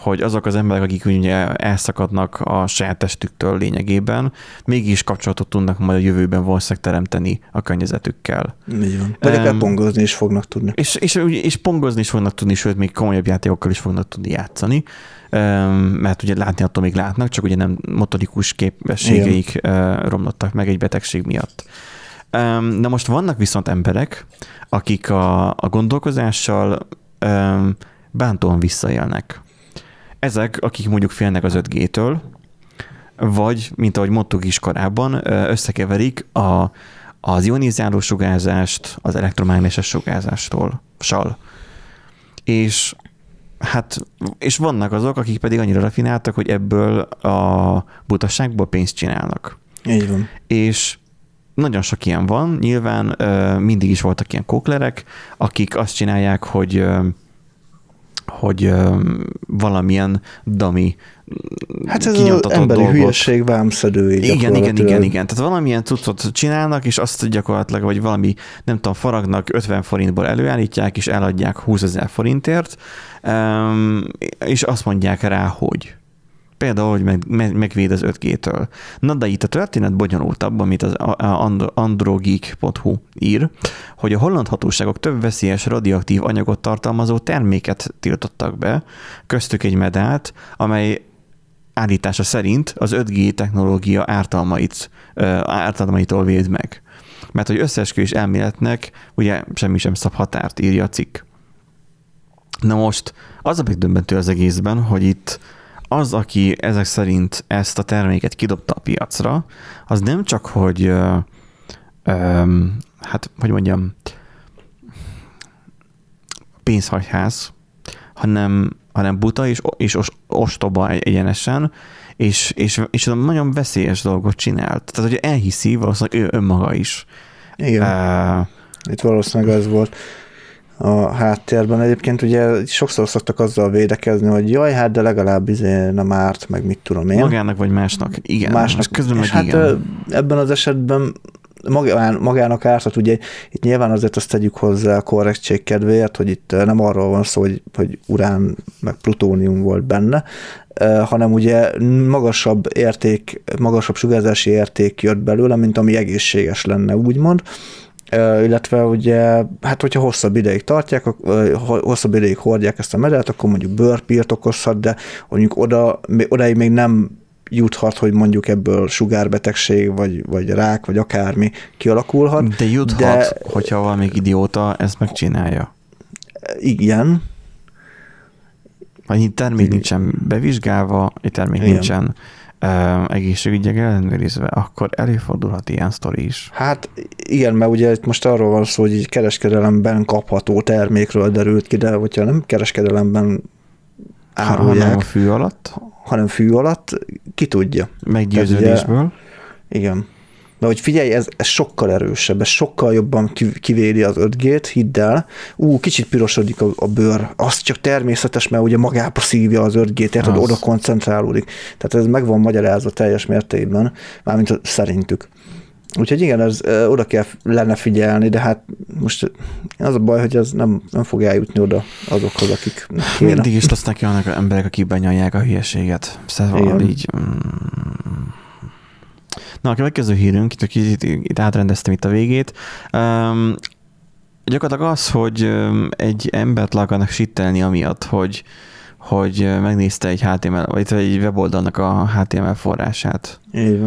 hogy azok az emberek, akik ugye elszakadnak a saját testüktől lényegében, mégis kapcsolatot tudnak majd a jövőben valószínűleg teremteni a környezetükkel. Így van. Vagy akár Em, pongozni is fognak tudni. És, és, és pongozni is fognak tudni, sőt, még komolyabb játékokkal is fognak tudni játszani, mert ugye látni attól még látnak, csak ugye nem motorikus képességeik ö, romlottak meg egy betegség miatt. De most vannak viszont emberek, akik a, a gondolkozással bántóan visszaélnek. Ezek, akik mondjuk félnek az 5G-től, vagy, mint ahogy mondtuk is korábban, összekeverik a, az ionizáló sugárzást az elektromágneses sugárzástól, sal. És hát, és vannak azok, akik pedig annyira rafináltak, hogy ebből a butasságból pénzt csinálnak. Így van. És nagyon sok ilyen van, nyilván mindig is voltak ilyen kóklerek, akik azt csinálják, hogy hogy valamilyen dami Hát ez az emberi dolgot. hülyeség vámszedői Igen, igen, igen, igen. Tehát valamilyen cuccot csinálnak, és azt gyakorlatilag, vagy valami, nem tudom, faragnak 50 forintból előállítják, és eladják 20 ezer forintért, és azt mondják rá, hogy például, hogy meg, meg, megvéd az 5G-től. Na de itt a történet bonyolultabb, amit az androgeek.hu ír, hogy a holland hatóságok több veszélyes radioaktív anyagot tartalmazó terméket tiltottak be, köztük egy medált, amely állítása szerint az 5G technológia ártalmait, ártalmaitól véd meg. Mert hogy összeesküvés elméletnek ugye semmi sem szab határt, írja a cikk. Na most az a megdöbbentő az egészben, hogy itt az, aki ezek szerint ezt a terméket kidobta a piacra, az nem csak, hogy ö, ö, hát, hogy mondjam, pénzhagyház, hanem, hanem buta és, és ostoba egyenesen, és, és, és nagyon veszélyes dolgot csinált. Tehát, hogy elhiszi valószínűleg ő önmaga is. Igen. Uh, Itt valószínűleg ez volt a háttérben. Egyébként ugye sokszor szoktak azzal védekezni, hogy jaj, hát de legalább izé nem árt, meg mit tudom én. Magának vagy másnak, igen. Másnak, közben meg hát igen. ebben az esetben magának ártat, ugye itt nyilván azért azt tegyük hozzá a korrektség kedvéért, hogy itt nem arról van szó, hogy, hogy urán meg plutónium volt benne, hanem ugye magasabb érték, magasabb sugárzási érték jött belőle, mint ami egészséges lenne, úgymond illetve ugye, hát hogyha hosszabb ideig tartják, hosszabb ideig hordják ezt a medet, akkor mondjuk bőrpírt okozhat, de mondjuk oda, odaig még nem juthat, hogy mondjuk ebből sugárbetegség, vagy, vagy rák, vagy akármi kialakulhat. De juthat, de, hogyha valami idióta ezt megcsinálja. Igen. Vagy termék nincsen bevizsgálva, termék Igen. nincsen egészségügyek ellenőrizve, akkor előfordulhat ilyen sztori is. Hát igen, mert ugye itt most arról van szó, hogy így kereskedelemben kapható termékről derült ki, de hogyha nem kereskedelemben árulják. Hanem a fű alatt? Hanem fű alatt, ki tudja. Meggyőződésből. ugye, igen. De hogy figyelj, ez, ez sokkal erősebb, ez sokkal jobban kivédi az 5G-t, hidd el. Ú, kicsit pirosodik a, a bőr, az csak természetes, mert ugye magába szívja az 5G-t, érted, oda koncentrálódik. Tehát ez meg van magyarázva teljes mértékben, mármint szerintük. Úgyhogy igen, ez oda kell lenne figyelni, de hát most az a baj, hogy ez nem, nem fog eljutni oda azokhoz, akik kéne. Mindig is lesznek olyanok emberek, akik benyalják a hülyeséget. Szóval így... Mm, Na, a következő hírünk, itt, itt, itt átrendeztem itt a végét. Um, gyakorlatilag az, hogy egy embert le akarnak sittelni amiatt, hogy, hogy megnézte egy HTML, vagy egy weboldalnak a HTML forrását. Így.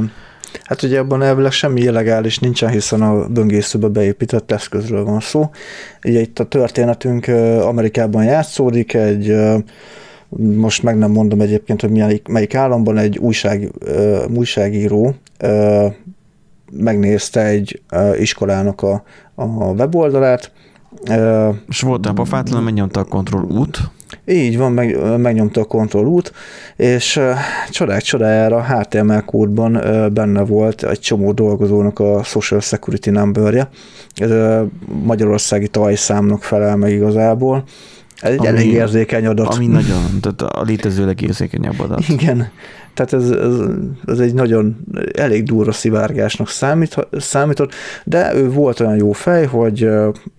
Hát ugye abban elvileg semmi illegális nincsen, hiszen a böngészőbe beépített eszközről van szó. Ugye itt a történetünk Amerikában játszódik, egy most meg nem mondom egyébként, hogy melyik, melyik államban egy újság, újságíró megnézte egy iskolának a, a weboldalát. És volt a pofátlan, megnyomta a kontroll út. Így van, meg, megnyomta a kontroll út, és csodák csodájára HTML kódban benne volt egy csomó dolgozónak a Social Security numberje. Ez a magyarországi tajszámnak felel meg igazából. Ez egy ami, elég érzékeny adat. Ami nagyon, tehát a létező legérzékenyebb adat. [laughs] Igen, tehát ez, ez, ez egy nagyon elég durva szivárgásnak számít, számított, de ő volt olyan jó fej, hogy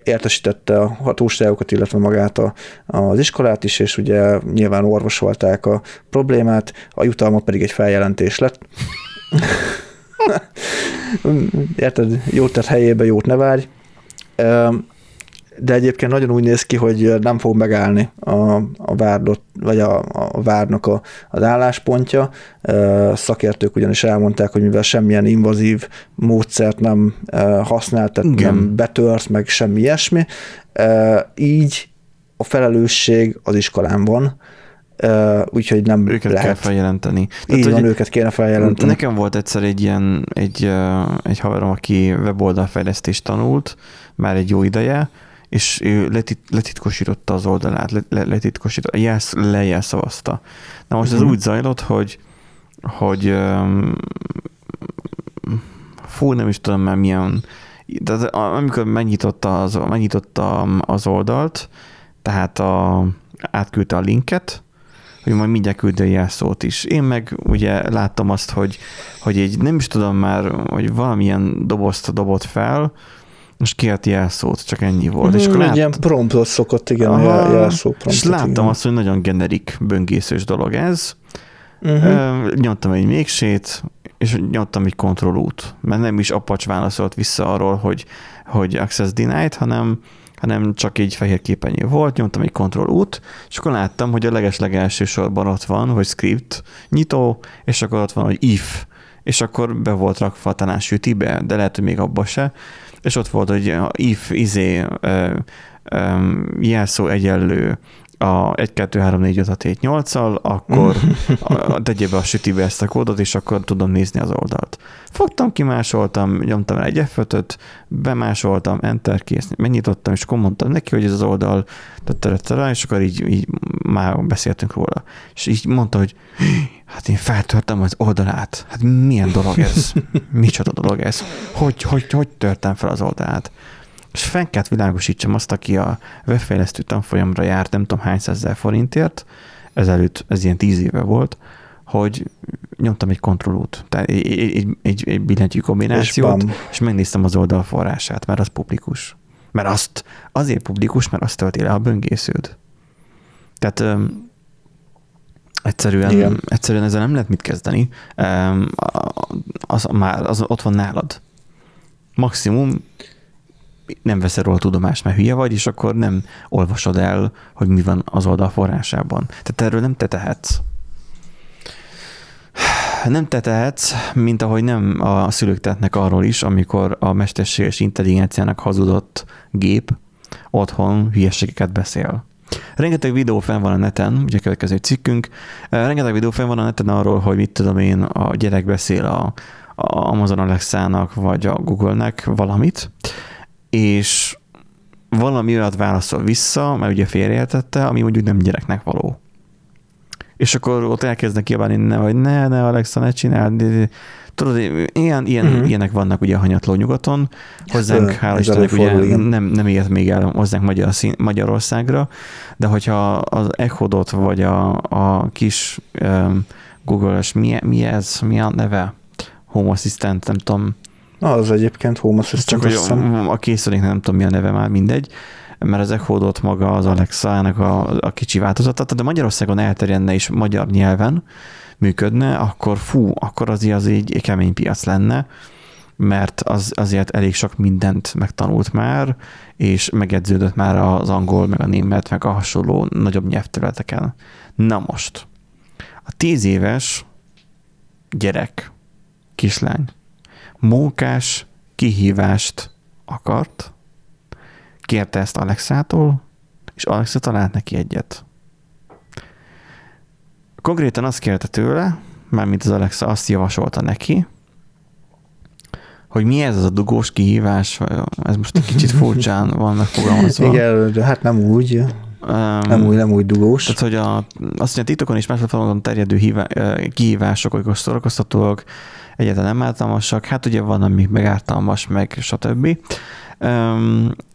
értesítette a hatóságokat, illetve magát a, az iskolát is, és ugye nyilván orvosolták a problémát, a jutalma pedig egy feljelentés lett. [laughs] Érted? Jót tett helyébe, jót ne várj de egyébként nagyon úgy néz ki, hogy nem fog megállni a, a várdot, vagy a, a várnak a, az álláspontja. Szakértők ugyanis elmondták, hogy mivel semmilyen invazív módszert nem használt, tehát Igen. nem betört, meg semmi ilyesmi, így a felelősség az iskolán van, úgyhogy nem Őket lehet. kell feljelenteni. Így van, hogy őket kéne feljelenteni. Nekem volt egyszer egy ilyen, egy, egy haverom, aki weboldalfejlesztést tanult, már egy jó ideje, és ő letit, letitkosította az oldalát, le, le, letitkosította, jelsz, lejelszavazta. Na most ez Mhm. úgy zajlott, hogy, hogy öm, fú, nem is tudom már milyen, de az- amikor megnyitotta az, megnyitotta az oldalt, tehát a, átküldte a linket, hogy majd mindjárt küldi a jelszót is. Én meg ugye láttam azt, hogy, hogy egy, nem is tudom már, hogy valamilyen dobozt dobott fel, és kért jelszót, csak ennyi volt. és akkor Mm, egy lát, ilyen promptot szokott, igen, Aha, jel- jelszó promptot. és láttam igen. azt, hogy nagyon generik, böngészős dolog ez. Uh-huh. Nyomtam egy mégsét, és nyomtam egy control út, mert nem is Apache válaszolt vissza arról, hogy, hogy access denied, hanem, hanem csak egy fehér képernyő volt, nyomtam egy control út, és akkor láttam, hogy a leges-legelső sorban ott van, hogy script, nyitó, és akkor ott van, hogy if, és akkor be volt rakva talán sütibe, de lehet, hogy még abba se, és ott volt, hogy if, izé, jelszó egyenlő a 1, 2, 3, 4, 5, 6, 7, 8-al, akkor [laughs] a- tegyél be a sütibe ezt a kódot, és akkor tudom nézni az oldalt. Fogtam, kimásoltam, nyomtam rá egy f bemásoltam, enter kész, megnyitottam, és akkor mondtam neki, hogy ez az oldal, tatatara, és akkor így, így már beszéltünk róla. És így mondta, hogy hát én feltörtem az oldalát. Hát milyen dolog ez? [laughs] Micsoda dolog ez? Hogy, hogy, hogy törtem fel az oldalát? És fenn kellett világosítsam azt, aki a webfejlesztő tanfolyamra járt, nem tudom hány százezer forintért, ezelőtt, ez ilyen tíz éve volt, hogy nyomtam egy kontrollút, tehát egy, egy, egy, egy, billentyű és kombinációt, bam. és megnéztem az oldal forrását, mert az publikus. Mert azt azért publikus, mert azt tölti le a böngésződ. Tehát öm, egyszerűen, Igen. egyszerűen ezzel nem lehet mit kezdeni. Öm, az, már az ott van nálad. Maximum nem veszel róla tudomást, mert hülye vagy, és akkor nem olvasod el, hogy mi van az oldal forrásában. Tehát erről nem te tehetsz. Nem te tehetsz, mint ahogy nem a szülők tehetnek arról is, amikor a mesterséges intelligenciának hazudott gép otthon hülyeségeket beszél. Rengeteg videó fenn van a neten, ugye következő cikkünk, rengeteg videó fenn van a neten arról, hogy mit tudom én, a gyerek beszél a, a Amazon Alexa-nak, vagy a Google-nek valamit, és valami olyat válaszol vissza, mert ugye félreértette, ami mondjuk nem gyereknek való. És akkor ott elkezdnek kiabálni, ne, hogy ne, ne, Alexa, ne csináld. Tudod, ilyen, ilyen, uh-huh. ilyenek vannak ugye a hanyatló nyugaton. Hozzánk, Ez, hála Istennek, ugye igen. nem, nem ért még el hozzánk Magyar, szín- Magyarországra, de hogyha az Echodot vagy a, a kis um, Google-es, mi, mi ez, mi a neve? Home Assistant, nem tudom, Az egyébként Home csak Assistant, hogy azt hiszem. a, a készüléknek nem tudom mi a neve már, mindegy, mert az Echodot maga az Alexa-nak a, a kicsi változata, de Magyarországon elterjedne is magyar nyelven működne, akkor fú, akkor az, az egy kemény piac lenne, mert az azért elég sok mindent megtanult már, és megedződött már az angol, meg a német, meg a hasonló nagyobb nyelvterületeken. Na most, a tíz éves gyerek, kislány, mókás kihívást akart, kérte ezt Alexától, és Alexa talált neki egyet. Konkrétan azt kérte tőle, mármint az Alexa azt javasolta neki, hogy mi ez az a dugós kihívás, ez most egy kicsit furcsán van megfogalmazva. [laughs] Igen, de hát nem úgy, Um, nem úgy, nem úgy dugós. tehát, hogy a, azt mondja, a TikTokon és más platformokon terjedő hívá, kihívások, hogy szórakoztatóak, egyáltalán nem ártalmasak, hát ugye van, ami meg ártalmas, meg stb.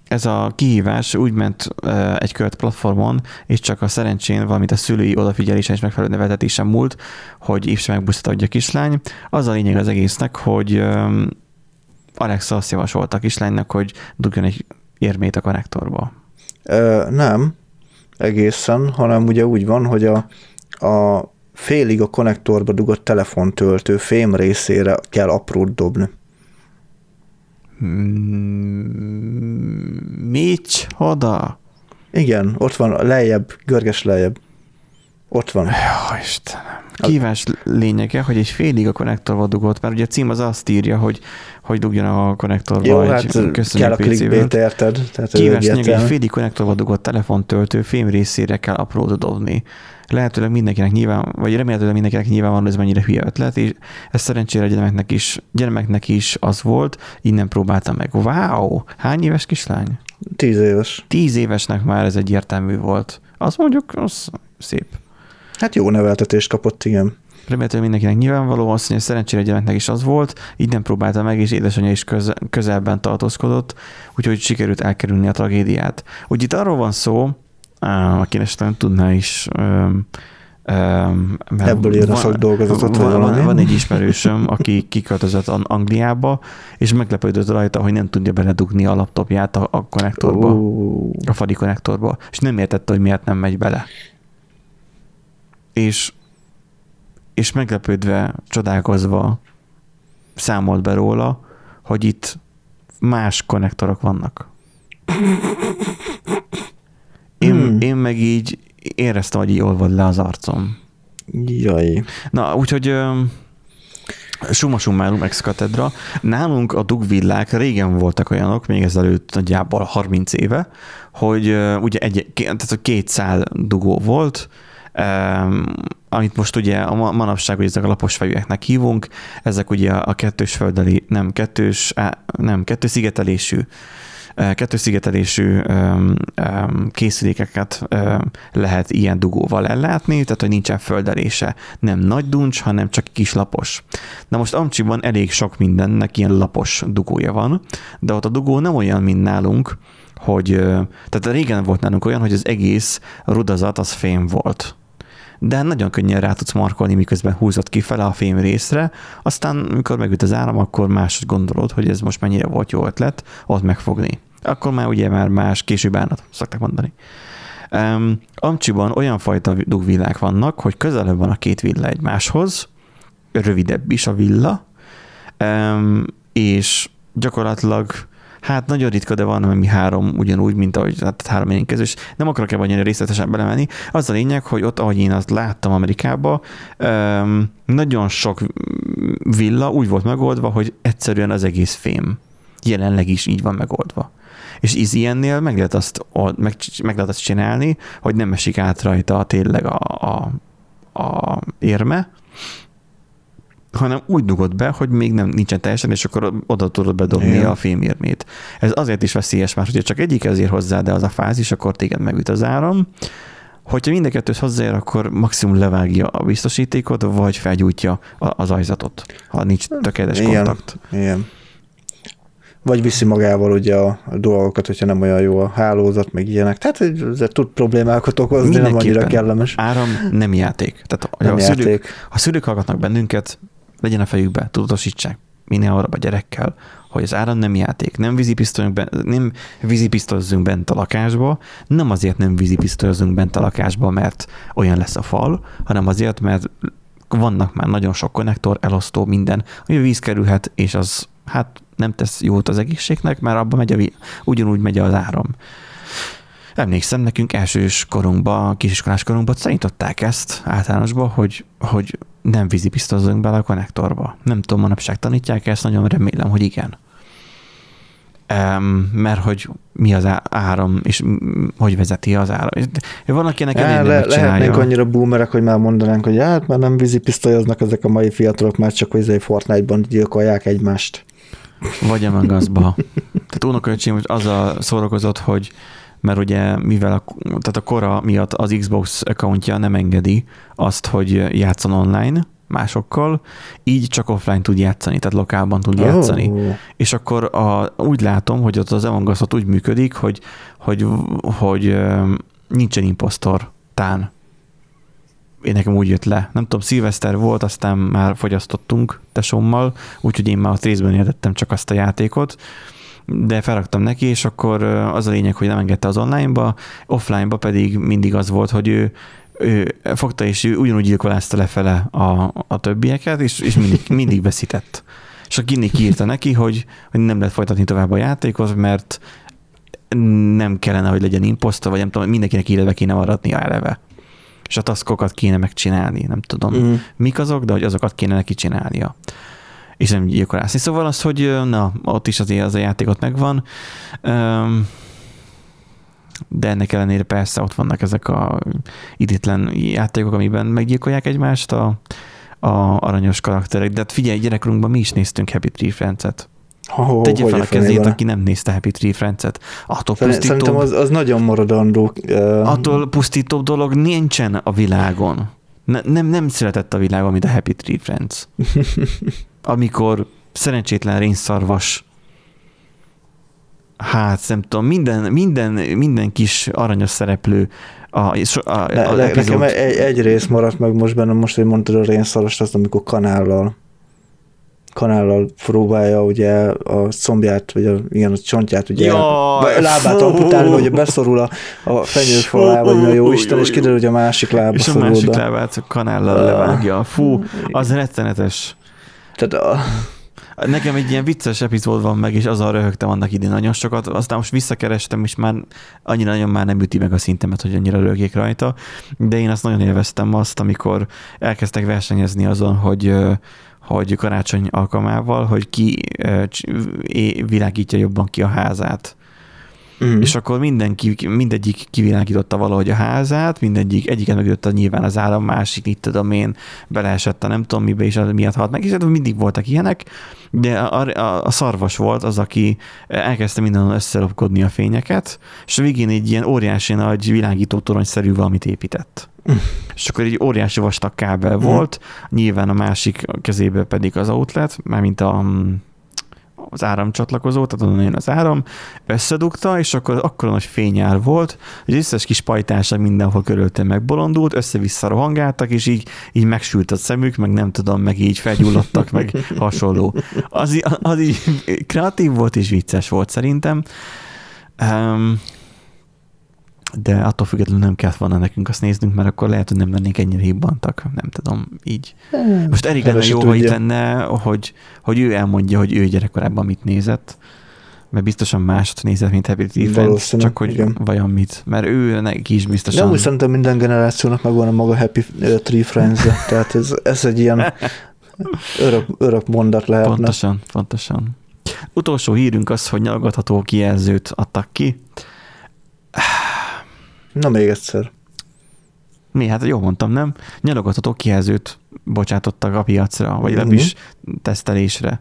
Ez a kihívás úgy ment egy költ platformon, és csak a szerencsén, valamint a szülői odafigyelésen és megfelelő neveltetésen múlt, hogy Yves megbuszta a kislány. Az a lényeg az egésznek, hogy Alexa azt javasolta a kislánynak, hogy dugjon egy érmét a konnektorba. Nem, egészen, hanem ugye úgy van, hogy a, a félig a konnektorba dugott telefontöltő fém részére kell aprót dobni. Mm, Micsoda? Igen, ott van, lejjebb, görges lejjebb. Ott van. Jó, Istenem. Kívás lényege, hogy egy félig a konnektorba dugott, mert ugye a cím az azt írja, hogy, hogy dugjon a konnektorba Jó, egy hát kell a clickbait, érted? Tehát Kívás lényege, egy félig konnektorba dugott telefontöltő fém részére kell aprót dobni. Lehetőleg mindenkinek nyilván, vagy remélhetőleg mindenkinek nyilván van, hogy ez mennyire hülye ötlet, és ez szerencsére a gyermeknek is, gyermeknek is az volt, innen próbáltam meg. Wow! Hány éves kislány? Tíz éves. Tíz évesnek már ez egyértelmű volt. Azt mondjuk, az szép. Hát jó neveltetést kapott, igen. Remélhetőleg mindenkinek nyilvánvaló, azt mondja, szerencsére a gyermeknek is az volt, így nem próbálta meg, és édesanyja is köze, közelben tartózkodott, úgyhogy sikerült elkerülni a tragédiát. Úgy itt arról van szó, aki esetleg tudná is, öm, Ebből írna szakdolgozatot. Van, van, van egy ismerősöm, aki kiköltözött Angliába, és meglepődött rajta, hogy nem tudja beledugni a laptopját a, a konnektorba, oh. a fali konnektorba, és nem értette, hogy miért nem megy bele. És és meglepődve, csodálkozva számolt be róla, hogy itt más konnektorok vannak. Én, hmm. én meg így éreztem, hogy így olvad le az arcom. Jaj. Na, úgyhogy Summa summarum ex katedra. Nálunk a dugvillák régen voltak olyanok, még ezelőtt nagyjából 30 éve, hogy ugye egy, tehát két szál dugó volt, amit most ugye a manapság, hogy ezek a lapos fejűeknek hívunk, ezek ugye a kettős földeli, nem kettős, nem kettős szigetelésű kettős szigetelésű készülékeket lehet ilyen dugóval ellátni, tehát hogy nincsen földelése. Nem nagy duncs, hanem csak kis lapos. Na most Amcsiban elég sok mindennek ilyen lapos dugója van, de ott a dugó nem olyan, mint nálunk, hogy, tehát régen volt nálunk olyan, hogy az egész rudazat az fém volt de nagyon könnyen rá tudsz markolni, miközben húzott kifele a fém részre, aztán amikor megüt az áram, akkor máshogy gondolod, hogy ez most mennyire volt jó ötlet ott megfogni. Akkor már ugye már más később állnat szokták mondani. Um, Amcsiban olyan fajta dugvillák vannak, hogy közelebb van a két villa egymáshoz, rövidebb is a villa, um, és gyakorlatilag Hát nagyon ritka, de van, ami három ugyanúgy, mint ahogy hát három érinkező, nem akarok ebben annyira részletesen belemenni. Az a lényeg, hogy ott, ahogy én azt láttam Amerikában, nagyon sok villa úgy volt megoldva, hogy egyszerűen az egész fém. Jelenleg is így van megoldva. És iz ilyennél meg lehet azt, meg, meg lehet azt csinálni, hogy nem esik át rajta tényleg a, a, a érme, hanem úgy dugod be, hogy még nem nincsen teljesen, és akkor oda tudod bedobni Igen. a fémérmét. Ez azért is veszélyes, mert hogyha csak egyik ezért hozzá, de az a fázis, akkor téged megüt az áram. Hogyha mind a kettőt hozzáér, akkor maximum levágja a biztosítékot, vagy felgyújtja az ajzatot, ha nincs tökéletes Igen. kontakt. Igen. Vagy viszi magával ugye a dolgokat, hogyha nem olyan jó a hálózat, meg ilyenek. Tehát ez tud problémákat okozni, nem annyira kellemes. Áram nem játék. Tehát nem a, játék. Szülők, ha szülők hallgatnak bennünket, legyen a fejükbe, tudatosítsák minél arra a gyerekkel, hogy az áram nem játék, nem vízipisztolyunk ben, nem vízipisztolyozunk bent a lakásba, nem azért nem vízipisztolyozunk bent a lakásba, mert olyan lesz a fal, hanem azért, mert vannak már nagyon sok konnektor, elosztó, minden, ami víz kerülhet, és az hát nem tesz jót az egészségnek, mert abban megy a víz, ugyanúgy megy az áram. Emlékszem, nekünk elsős korunkban, kisiskolás korunkban tanították ezt általánosban, hogy, hogy nem vízipisztozzunk bele a konnektorba. Nem tudom, manapság tanítják ezt, nagyon remélem, hogy igen. Um, mert hogy mi az áram, és hogy vezeti az áram. Van, akinek el le, Lehetnénk annyira boomerek, hogy már mondanánk, hogy hát már nem vízipisztolyoznak ezek a mai fiatalok, már csak hogy Fortnite-ban gyilkolják egymást. Vagy [laughs] a magazba. Tehát unokaöcsém hogy azzal szórakozott, hogy mert ugye mivel a, tehát a kora miatt az Xbox accountja nem engedi azt, hogy játszon online másokkal, így csak offline tud játszani, tehát lokálban tud játszani. Oh. És akkor a, úgy látom, hogy ott az Among Us úgy működik, hogy, hogy, hogy nincsen impostor tán. Én nekem úgy jött le. Nem tudom, szilveszter volt, aztán már fogyasztottunk tesómmal, úgyhogy én már a részben értettem csak azt a játékot, de felraktam neki, és akkor az a lényeg, hogy nem engedte az online-ba, offline-ba pedig mindig az volt, hogy ő, ő fogta, és ő ugyanúgy gyilkolázta lefele a, a többieket, és, és mindig, [laughs] mindig veszített. És a Ginny kiírta neki, hogy, hogy nem lehet folytatni tovább a játékot, mert nem kellene, hogy legyen imposzta, vagy nem tudom, mindenkinek életbe kéne maradnia eleve. És a taszkokat kéne megcsinálni, nem tudom, mm. mik azok, de hogy azokat kéne neki csinálnia és nem gyilkolászni. Szóval az, hogy na, ott is azért az a játékot megvan. Um, de ennek ellenére persze ott vannak ezek a idétlen játékok, amiben meggyilkolják egymást a, a aranyos karakterek. De hát figyelj, gyerekkorunkban mi is néztünk Happy Tree Friends-et. Oh, Tegye fel a kezét, aki nem nézte Happy Tree Friends-et. Attól Szerint- Szerintem az, az nagyon maradandó. Attól pusztítóbb dolog nincsen a világon. Ne, nem, nem született a világon, mint a Happy Tree Friends. [laughs] Amikor szerencsétlen rénszarvas hát nem tudom, minden, minden, minden kis aranyos szereplő a, a, ne, a ne, epizód- nekem egy, egy rész maradt meg most bennem, most, hogy mondtad a rénszarost, azt, amikor kanállal kanállal próbálja ugye a combját, vagy a, igen, a csontját, ugye vagy a lábát amputálni, vagy beszorul a, a fenyőfalá, vagy a jó Isten, és kiderül, hogy a másik lába és a másik lábát a kanállal levágja. Fú, az rettenetes. Tehát Nekem egy ilyen vicces epizód van meg, és azon röhögtem annak idén nagyon sokat, aztán most visszakerestem, és már annyira nagyon már nem üti meg a szintemet, hogy annyira rögjék rajta, de én azt nagyon élveztem azt, amikor elkezdtek versenyezni azon, hogy hogy karácsony alkalmával, hogy ki világítja jobban ki a házát. Mm. És akkor mindenki, mindegyik kivilágította valahogy a házát, mindegyik, egyiket megütötte nyilván az áram, másik, itt tudom én, beleesett a nem tudom mibe, és az miatt halt meg, és hát mindig voltak ilyenek, de a, a, a szarvas volt az, aki elkezdte mindenhol összelopkodni a fényeket, és a végén egy ilyen óriási nagy világító toronyszerű valamit épített. És akkor egy óriási vastag kábel volt, nyilván a másik kezében pedig az outlet, mármint a, az áramcsatlakozó, tehát onnan jön az áram, összedugta, és akkor akkor nagy fényár volt, hogy összes kis pajtása mindenhol körülötte megbolondult, össze-vissza rohangáltak, és így, így megsült a szemük, meg nem tudom, meg így felgyulladtak, meg [laughs] hasonló. Az, az így kreatív volt és vicces volt szerintem. Um, de attól függetlenül nem kellett volna nekünk azt néznünk, mert akkor lehet, hogy nem lennénk ennyire hibbantak. Nem tudom, így. Most elég lenne jó, ha itt tudja. lenne, hogy, hogy ő elmondja, hogy ő gyerekkorában mit nézett, mert biztosan mást nézett, mint Happy Valószínű, csak hogy igen. vajon mit, mert ő neki is De biztosan... amúgy szerintem minden generációnak megvan a maga Happy Tree friends [laughs] -e. tehát ez, ez egy ilyen örök, örök mondat lehetne. Pontosan, pontosan. Utolsó hírünk az, hogy nyalogatható kijelzőt adtak ki. Na még egyszer. Mi? Hát jól mondtam, nem? Nyalogatható kijelzőt bocsátottak a piacra, vagy Mhm. legalábbis tesztelésre.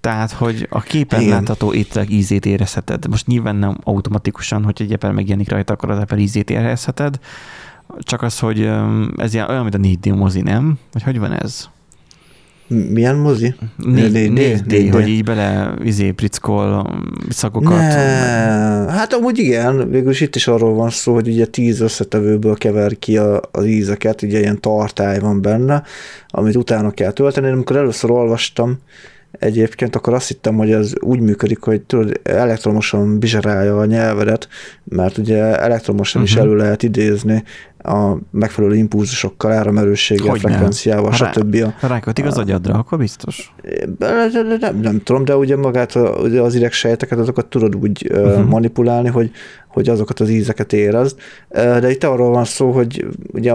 Tehát, hogy a képen Igen. látható ételek ízét érezheted. Most nyilván nem automatikusan, hogy egy Apple megjelenik rajta, akkor az Apple ízét érezheted. Csak az, hogy ez ilyen olyan, mint a 4D mozi, nem? Vagy hogy van ez? Milyen mozi? 4, 4D, 4D, 4D. hogy így bele izé prickol szagokat. Ne, hát amúgy igen, végülis itt is arról van szó, hogy ugye tíz összetevőből kever ki a, az ízeket, ugye ilyen tartály van benne, amit utána kell tölteni. Én Amikor először olvastam egyébként, akkor azt hittem, hogy ez úgy működik, hogy tudod, elektromosan bizserálja a nyelvedet, mert ugye elektromosan uh-huh. is Mhm. elő lehet idézni a megfelelő impulzusokkal, áramerősséggel, Hogyne. frekvenciával, Rá- stb. Rákötik az agyadra, akkor biztos. nem, nem, nem, tudom, de ugye magát ugye az idegsejteket, azokat tudod úgy uh-huh. Manipulálni, hogy, hogy azokat az ízeket érezd. De itt arról van szó, hogy ugye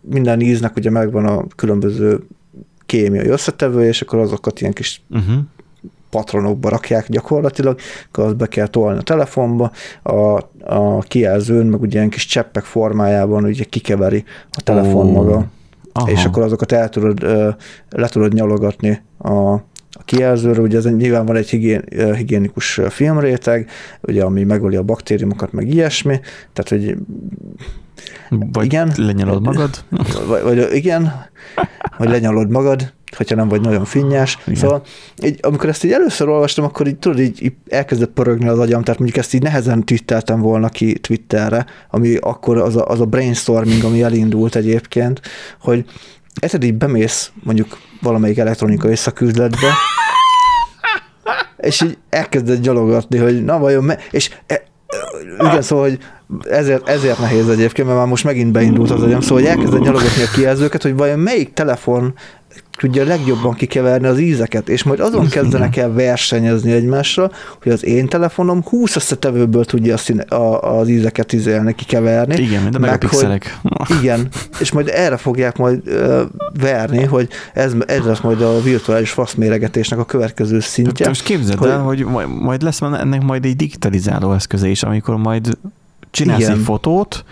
minden íznek ugye megvan a különböző kémiai összetevő, és akkor azokat ilyen kis Uh-huh. patronokba rakják gyakorlatilag, akkor azt be kell tolni a telefonba, a, a kijelzőn, meg ugye ilyen kis cseppek formájában ugye kikeveri a telefon Ó. maga Aha. és akkor azokat el tudod, le tudod nyalogatni a, a kijelzőről, ugye ez nyilván van egy higién, higiénikus filmréteg, ugye, ami megöli a baktériumokat, meg ilyesmi, tehát, hogy Vagy igen. lenyalod magad. vagy, vagy igen, vagy lenyalod magad, hogyha nem vagy nagyon finnyás. Igen. Szóval így, amikor ezt így először olvastam, akkor így tudod, így, így elkezdett pörögni az agyam, tehát mondjuk ezt így nehezen twitteltem volna ki Twitterre, ami akkor az a, az a brainstorming, ami elindult egyébként, hogy egyszer így bemész mondjuk valamelyik elektronikai szaküzletbe, és így elkezdett gyalogatni, hogy na vajon, me- és e, igen, szóval, hogy ezért, ezért nehéz egyébként, mert már most megint beindult az agyam, szóval, hogy elkezdett nyalogatni a kijelzőket, hogy vajon melyik telefon tudja legjobban kikeverni az ízeket, és majd azon kezdenek el versenyezni egymásra, hogy az én telefonom 20 összetevőből tudja a színe, a, az ízeket izélni, kikeverni. Igen, mint a meg megapixelek. Igen, és majd erre fogják majd ö, verni, hogy ez, ez lesz majd a virtuális faszméregetésnek a következő szintje. most képzeld hogy- el, hogy majd, majd lesz ennek majd egy digitalizáló eszköze is, amikor majd csinálsz Igen. egy fotót,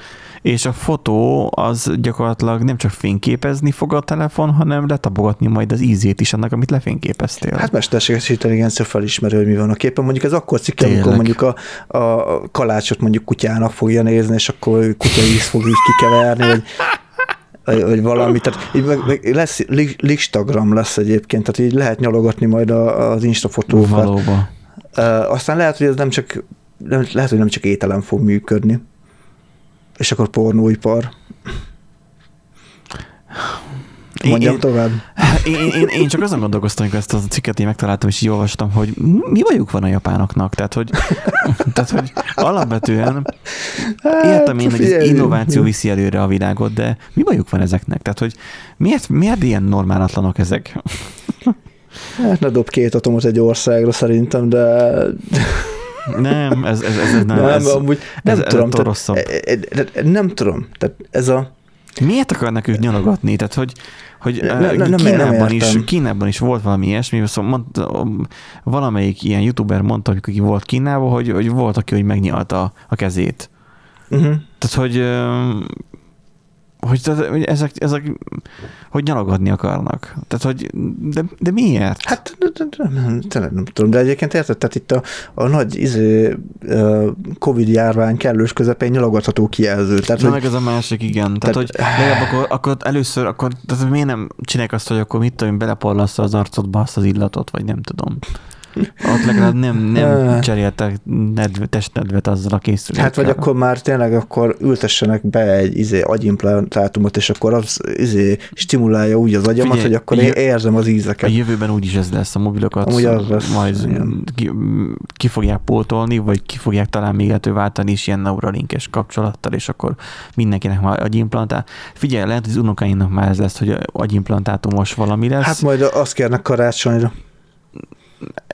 és a fotó az gyakorlatilag nem csak fényképezni fog a telefon, hanem letapogatni majd az ízét is annak, amit lefényképeztél. Hát mesterséges intelligencia felismeri, hogy mi van a képen. Mondjuk ez akkor cikk, amikor mondjuk a, a kalácsot mondjuk kutyának fogja nézni, és akkor ő kutya íz fog így kikeverni, vagy, vagy- vagy valami. Tehát így meg, meg lesz, Listagram lesz egyébként, tehát így lehet nyalogatni majd az Insta fotókat. Valóban. Uh, aztán lehet, hogy ez nem csak, nem, lehet, hogy nem csak ételem fog működni. És akkor pornóipar. Mondjam én, tovább. én, én, én, csak azon gondolkoztam, amikor ezt a cikket én megtaláltam, és így olvastam, hogy mi bajuk van a japánoknak. Tehát, hogy, [laughs] tehát, hogy alapvetően értem én, hogy az Hát, innováció viszi előre a világot, de mi bajuk van ezeknek? Tehát, hogy miért, miért ilyen normálatlanok ezek? [laughs] Hát ne dob két atomot egy országra szerintem, de Nem, ez, ez, ez, ez nem. nem, ez, amúgy nem ez- ez tudom. tehát, rosszabb. e- e- e- nem tudom. Tehát ez a Miért akarnak ők nyalogatni? Tehát, hogy, hogy Ne- ne, ne- nem- nem Kínában, is. Kínában is volt valami ilyesmi, szóval mondta, valamelyik ilyen youtuber mondta, hogy aki volt Kínában, hogy, hogy volt, aki hogy megnyalta a kezét. uh-huh. Tehát, hogy, öm, hogy, ezek, ezek, hogy nyalogatni akarnak. Tehát, hogy, de, de miért? Hát de- nem, tényleg nem tudom, de egyébként érted, tehát itt a, a nagy izé, Covid járvány kellős közepén nyalogatható kijelző. Tehát, Na hogy, meg ez a másik, igen. Tehát, Tehát- hogy legalább akkor, akkor először, akkor, tehát miért nem csinálják azt, hogy akkor mit tudom, beleporlasz az arcodba azt az illatot, vagy nem tudom. Ott legalább nem, nem cseréltek nedve, testnedvet azzal a készülékkel. hát vagy akkor már tényleg akkor ültessenek be egy izé, agyimplantátumot, és akkor az izé, stimulálja úgy az agyamat, Figyelj, hogy akkor én érzem az A ízeket. jövőben úgyis ez lesz, a mobilokat Amúgy az lesz, majd igen. ki, ki, fogják pótolni, vagy ki fogják talán még lehető váltani is ilyen neuralinkes kapcsolattal, és akkor mindenkinek már agyimplantál. Figyelj, lehet, hogy az unokáinak már ez lesz, hogy agyimplantátумos valami lesz. Hát majd azt kérnek karácsonyra.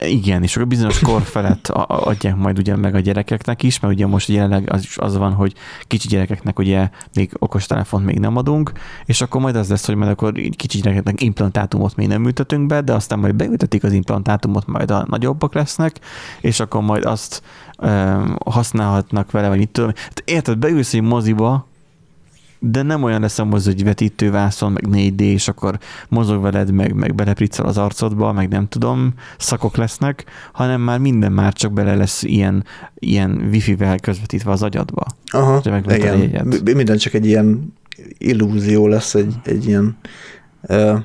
Igen, és akkor bizonyos kor felett adják majd ugye meg a gyerekeknek is, mert ugye most jelenleg az is az van, hogy kicsi gyerekeknek ugye még okostelefont még nem adunk, és akkor majd az lesz, hogy majd akkor kicsi gyerekeknek implantátumot még nem ültetünk be, de aztán majd beültetik az implantátumot, majd a nagyobbak lesznek, és akkor majd azt um, használhatnak vele, vagy mit tudom. Hát érted, beülsz egy moziba, de nem olyan lesz a mozi, hogy vetítővászon, meg 4D, és akkor mozog veled, meg, meg belepriccel az arcodba, meg nem tudom, szakok lesznek, hanem már minden már csak bele lesz ilyen, ilyen wifi-vel közvetítve az agyadba. Aha, igen. Minden csak egy ilyen illúzió lesz, egy, egy ilyen ö,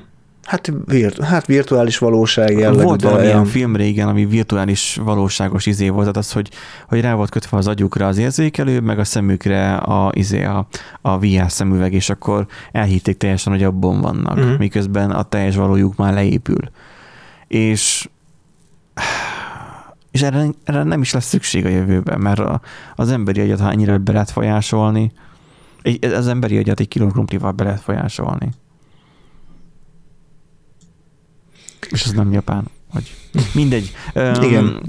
hát, virt, hát virtuális valóság jellegű. volt de valami ilyen olyan- film régen, ami virtuális valóságos izé volt, tehát az, hogy, hogy rá volt kötve az agyukra az érzékelő, meg a szemükre a, izé, a, a VR szemüveg, és akkor elhitték teljesen, hogy abban vannak, Mhm. miközben a teljes valójuk már leépül. És és erre, erre nem is lesz szükség a jövőben, mert a, az emberi agyat, ha ennyire be lehet folyásolni, az emberi agyat egy kiló krumplival be lehet folyásolni. És ez nem japán. Vagy mindegy. Öm, Igen.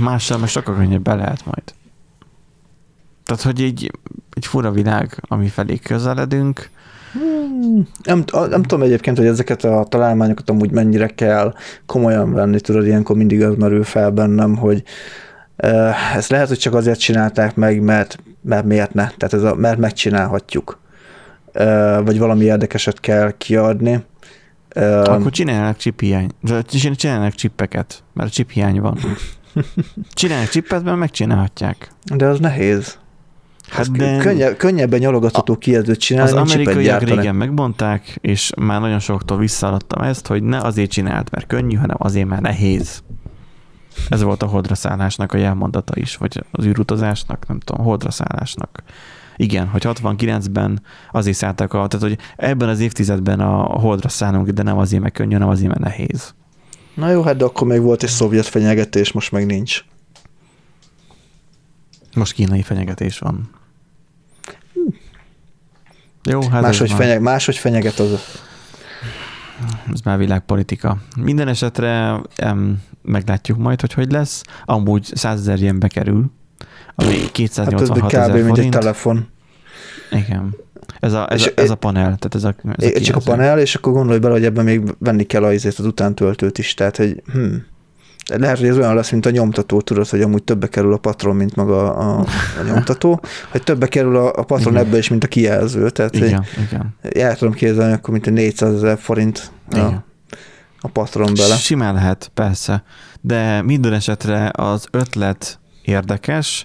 Mással meg sokkal könnyebben lehet majd. Tehát, hogy egy, egy fura világ, ami felé közeledünk, Hmm, Nem, nem tudom egyébként, hogy ezeket a találmányokat amúgy mennyire kell komolyan venni, tudod, ilyenkor mindig az merül fel bennem, hogy ezt lehet, hogy csak azért csinálták meg, mert, mert miért ne, tehát ez a, mert megcsinálhatjuk. Vagy valami érdekeset kell kiadni. Akkor csinálnak chip hiány. Csinálnak csippeket, mert chip hiány van. [laughs] Csinálnak csippet, mert megcsinálhatják. de az nehéz. Hát de Könnye, könnyebben nyalogatható kijelzőt csinálni, az amerikaiak régen megmondták, és már nagyon soktól visszaadtam ezt, hogy ne azért csinált, mert könnyű, hanem azért, mert nehéz. Ez volt a holdra szállásnak a jelmondata is, vagy az űrutazásnak, nem tudom, holdra szállásnak. Igen, hogy 69-ben azért szálltak, a, tehát hogy ebben az évtizedben a holdra szállunk, de nem azért, mert könnyű, hanem azért, mert nehéz. Na jó, hát de akkor még volt egy szovjet fenyegetés, most meg nincs. Most kínai fenyegetés van. Jó, hát máshogy, ez, fenyeg, máshogy fenyeget az. ez már világpolitika. Minden esetre em, meglátjuk majd, hogy hogy lesz. Amúgy 100 ezer ilyenbe ami Hát ez 286 kb. ezer mint egy forint. telefon. Igen. Ez a, ez, És a, ez a panel, tehát ez a, ez a Csak a panel, és akkor gondolj bele, hogy ebben még venni kell az, az utántöltőt is, tehát hogy hm, lehet, hogy ez olyan lesz, mint a nyomtató, tudod, hogy amúgy többe kerül a patron, mint maga a, a nyomtató, [laughs] hogy többe kerül a, a patron Igen. ebbe is, mint a kijelző. Tehát hogy Igen, igen. el tudom képzelni, akkor mint a 400 ezer forint a, igen. a patron bele. Simán lehet, persze. De minden esetre az ötlet érdekes,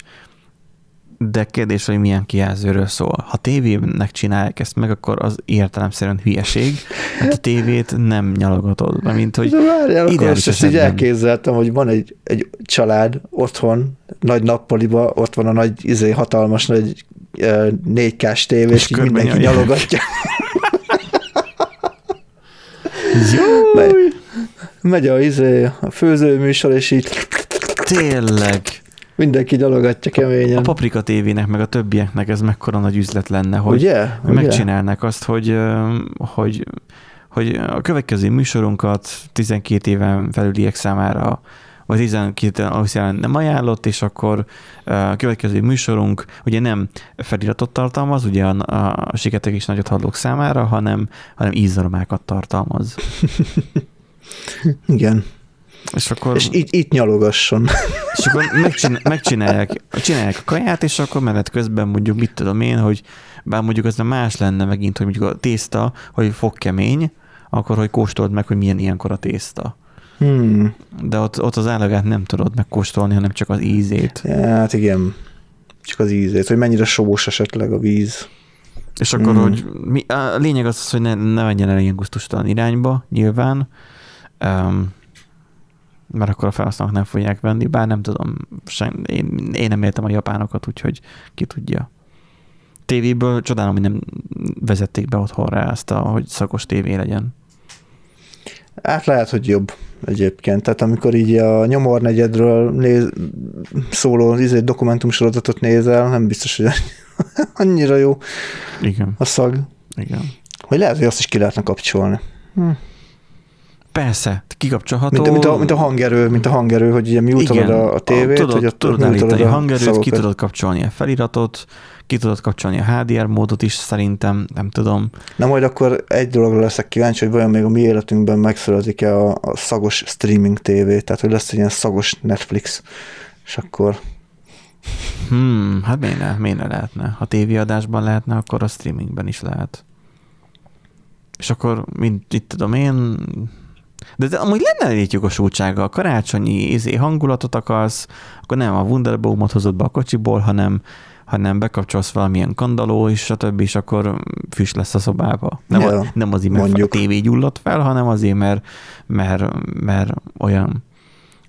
de kérdés, hogy milyen kijelzőről szól. Ha tévének csinálják ezt meg, akkor az értelemszerűen hülyeség, mert a tévét nem nyalogatod, mert mint hogy várjál, akkor most ezt így elképzeltem, hogy van egy, egy család otthon, nagy nappaliba, ott van a nagy, izé, hatalmas nagy eh, 4K-s tévé, És és mindenki körbenyomják. nyalogatja. [laughs] Megy, megy a, izé, a főzőműsor, és így tényleg. Mindenki nyalogatja keményen. A Paprika tévének, meg a többieknek ez mekkora nagy üzlet lenne, hogy Ugye? Ugye? megcsinálnak azt, hogy, hogy, hogy a következő műsorunkat 12 éven felüliek számára vagy 12 alapján nem ajánlott, és akkor a következő műsorunk ugye nem feliratot tartalmaz, ugye a, a siketek is nagyot hallók számára, hanem, hanem ízaromákat tartalmaz. [laughs] Igen. És akkor, És itt, itt nyalogasson. [laughs] és akkor megcsin, megcsinálják csinálják a kaját, és akkor menet közben mondjuk mit tudom én, hogy bár mondjuk az nem más lenne megint, hogy mondjuk a tészta, hogy fogkemény, akkor hogy kóstold meg, hogy milyen ilyenkor a tészta. Hmm. De ott, ott az állagát nem tudod megkóstolni, hanem csak az ízét. Hát igen. Csak az ízét, hogy mennyire sós esetleg a víz. És akkor, Mm. hogy mi, a lényeg az, az, hogy ne, ne menjen el ilyen gusztustalan irányba, nyilván, um, mert akkor a felhasználók nem fogják venni, bár nem tudom, sem, én, én nem értem a japánokat, úgyhogy ki tudja. Tévéből csodálom, hogy nem vezették be otthonra ezt, a, hogy szakos tévé legyen. Hát lehet, hogy jobb egyébként. Tehát amikor így a nyomornegyedről néz, szóló izé, dokumentumsorozatot nézel, nem biztos, hogy [laughs] annyira jó Igen, a szag. igen. Vagy lehet, hogy azt is ki lehetne kapcsolni. Hm. Persze, kikapcsolható. Mint, mint, a, mint a hangerő, mint a hangerő, hogy ugye miutolod a, a tévét, tudod, hogy ott tudod állítani a hangerőt, ki szavakat. tudod kapcsolni a feliratot, ki tudod kapcsolni a HDR módot is szerintem, nem tudom. Na majd akkor egy dologra leszek kíváncsi, hogy vajon még a mi életünkben megszületik-e a, a szagos streaming tévé, tehát hogy lesz egy ilyen szagos Netflix, és akkor Hmm, hát miért ne, miért ne lehetne? Ha tévéadásban lehetne, akkor a streamingben is lehet. És akkor, mint itt tudom én, de, amúgy lenne egy jogosultsága, a karácsonyi izé, hangulatot akarsz, akkor nem a Wunderbaumot hozod be a kocsiból, hanem, hanem bekapcsolsz valamilyen kandaló, és stb., és akkor füst lesz a szobába. Nem, Ja, a, nem azért, mert mondjuk. a tévé gyulladt fel, hanem azért, mert, mert, mert olyan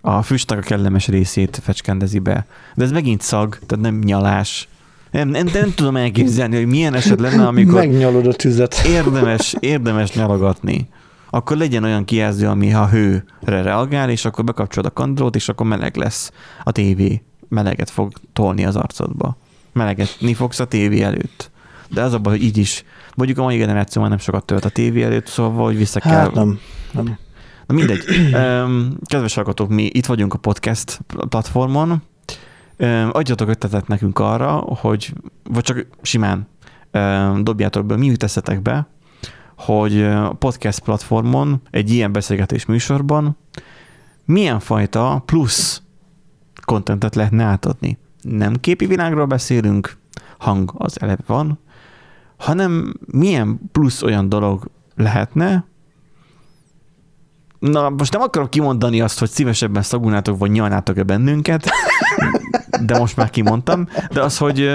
a füstnek a kellemes részét fecskendezi be. De ez megint szag, tehát nem nyalás. Nem, nem, nem tudom elképzelni, hogy milyen eset lenne, amikor megnyalod a tüzet. érdemes, érdemes nyalogatni. Akkor legyen olyan kijelző, ami ha hőre reagál, és akkor bekapcsolod a kandrót, és akkor meleg lesz a tévé. Meleget fog tolni az arcodba. Melegetni fogsz a tévé előtt. De az a baj, hogy így is. Mondjuk a mai generáció már nem sokat tölt a tévé előtt, szóval hogy vissza kell. Hát nem. nem. Na mindegy. [clears throat] Kedves hallgatók, mi itt vagyunk a podcast platformon. Adjatok ötletet nekünk arra, hogy, vagy csak simán dobjátok be, mi jut eszetek be, hogy podcast platformon, egy ilyen beszélgetés műsorban milyen fajta plusz kontentet lehetne átadni. Nem képi világról beszélünk, hang az eleve van, hanem milyen plusz olyan dolog lehetne, Na, most nem akarok kimondani azt, hogy szívesebben szagulnátok, vagy nyalnátok-e bennünket, de most már kimondtam, de az, hogy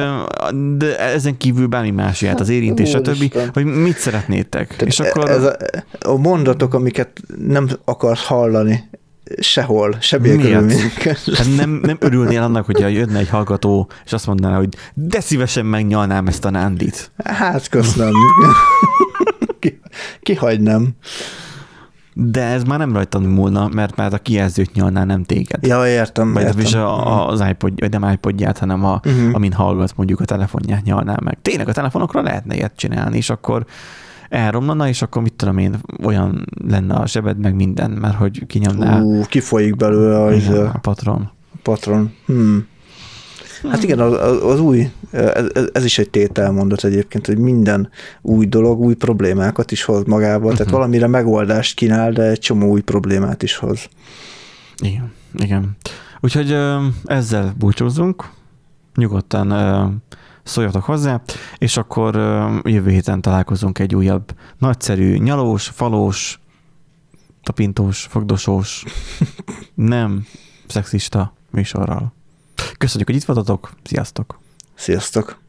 de ezen kívül bármi más jöhet, az érintés, stb., Úristen. hogy mit szeretnétek. Tehát és akkor ez a, a mondatok, amiket nem akarsz hallani sehol, semmilyen Miért? körülmények között. hát nem, nem örülnél annak, hogyha jönne egy hallgató, és azt mondaná, hogy de szívesen megnyalnám ezt a nándit. Hát köszönöm. [laughs] Ki, kihagynám. De ez már nem rajtad múlna, mert már a kijelzőt nyalná, nem téged. Ja, értem. Vagy értem. is a, a, az iPod, vagy nem iPodját, hanem a, Mhm. uh-huh. amin hallgat mondjuk a telefonját nyalná meg. Tényleg a telefonokra lehetne ilyet csinálni, és akkor elromlana, és akkor mit tudom én, olyan lenne a sebed, meg minden, mert hogy kinyomná Ú, kifolyik belőle az, a a patron. patron. Hmm. Hát igen, az, az új, ez, ez- is egy tételmondat egyébként, hogy minden új dolog új problémákat is hoz magával, tehát Mhm. valamire megoldást kínál, de egy csomó új problémát is hoz. Igen. Igen. Úgyhogy ezzel búcsúzzunk. Nyugodtan szóljatok hozzá, és akkor jövő héten találkozunk egy újabb nagyszerű, nyalós, falós, tapintós, fogdosós, [laughs] nem szexista műsorral. Köszönjük, hogy itt voltatok. Sziasztok! Sziasztok!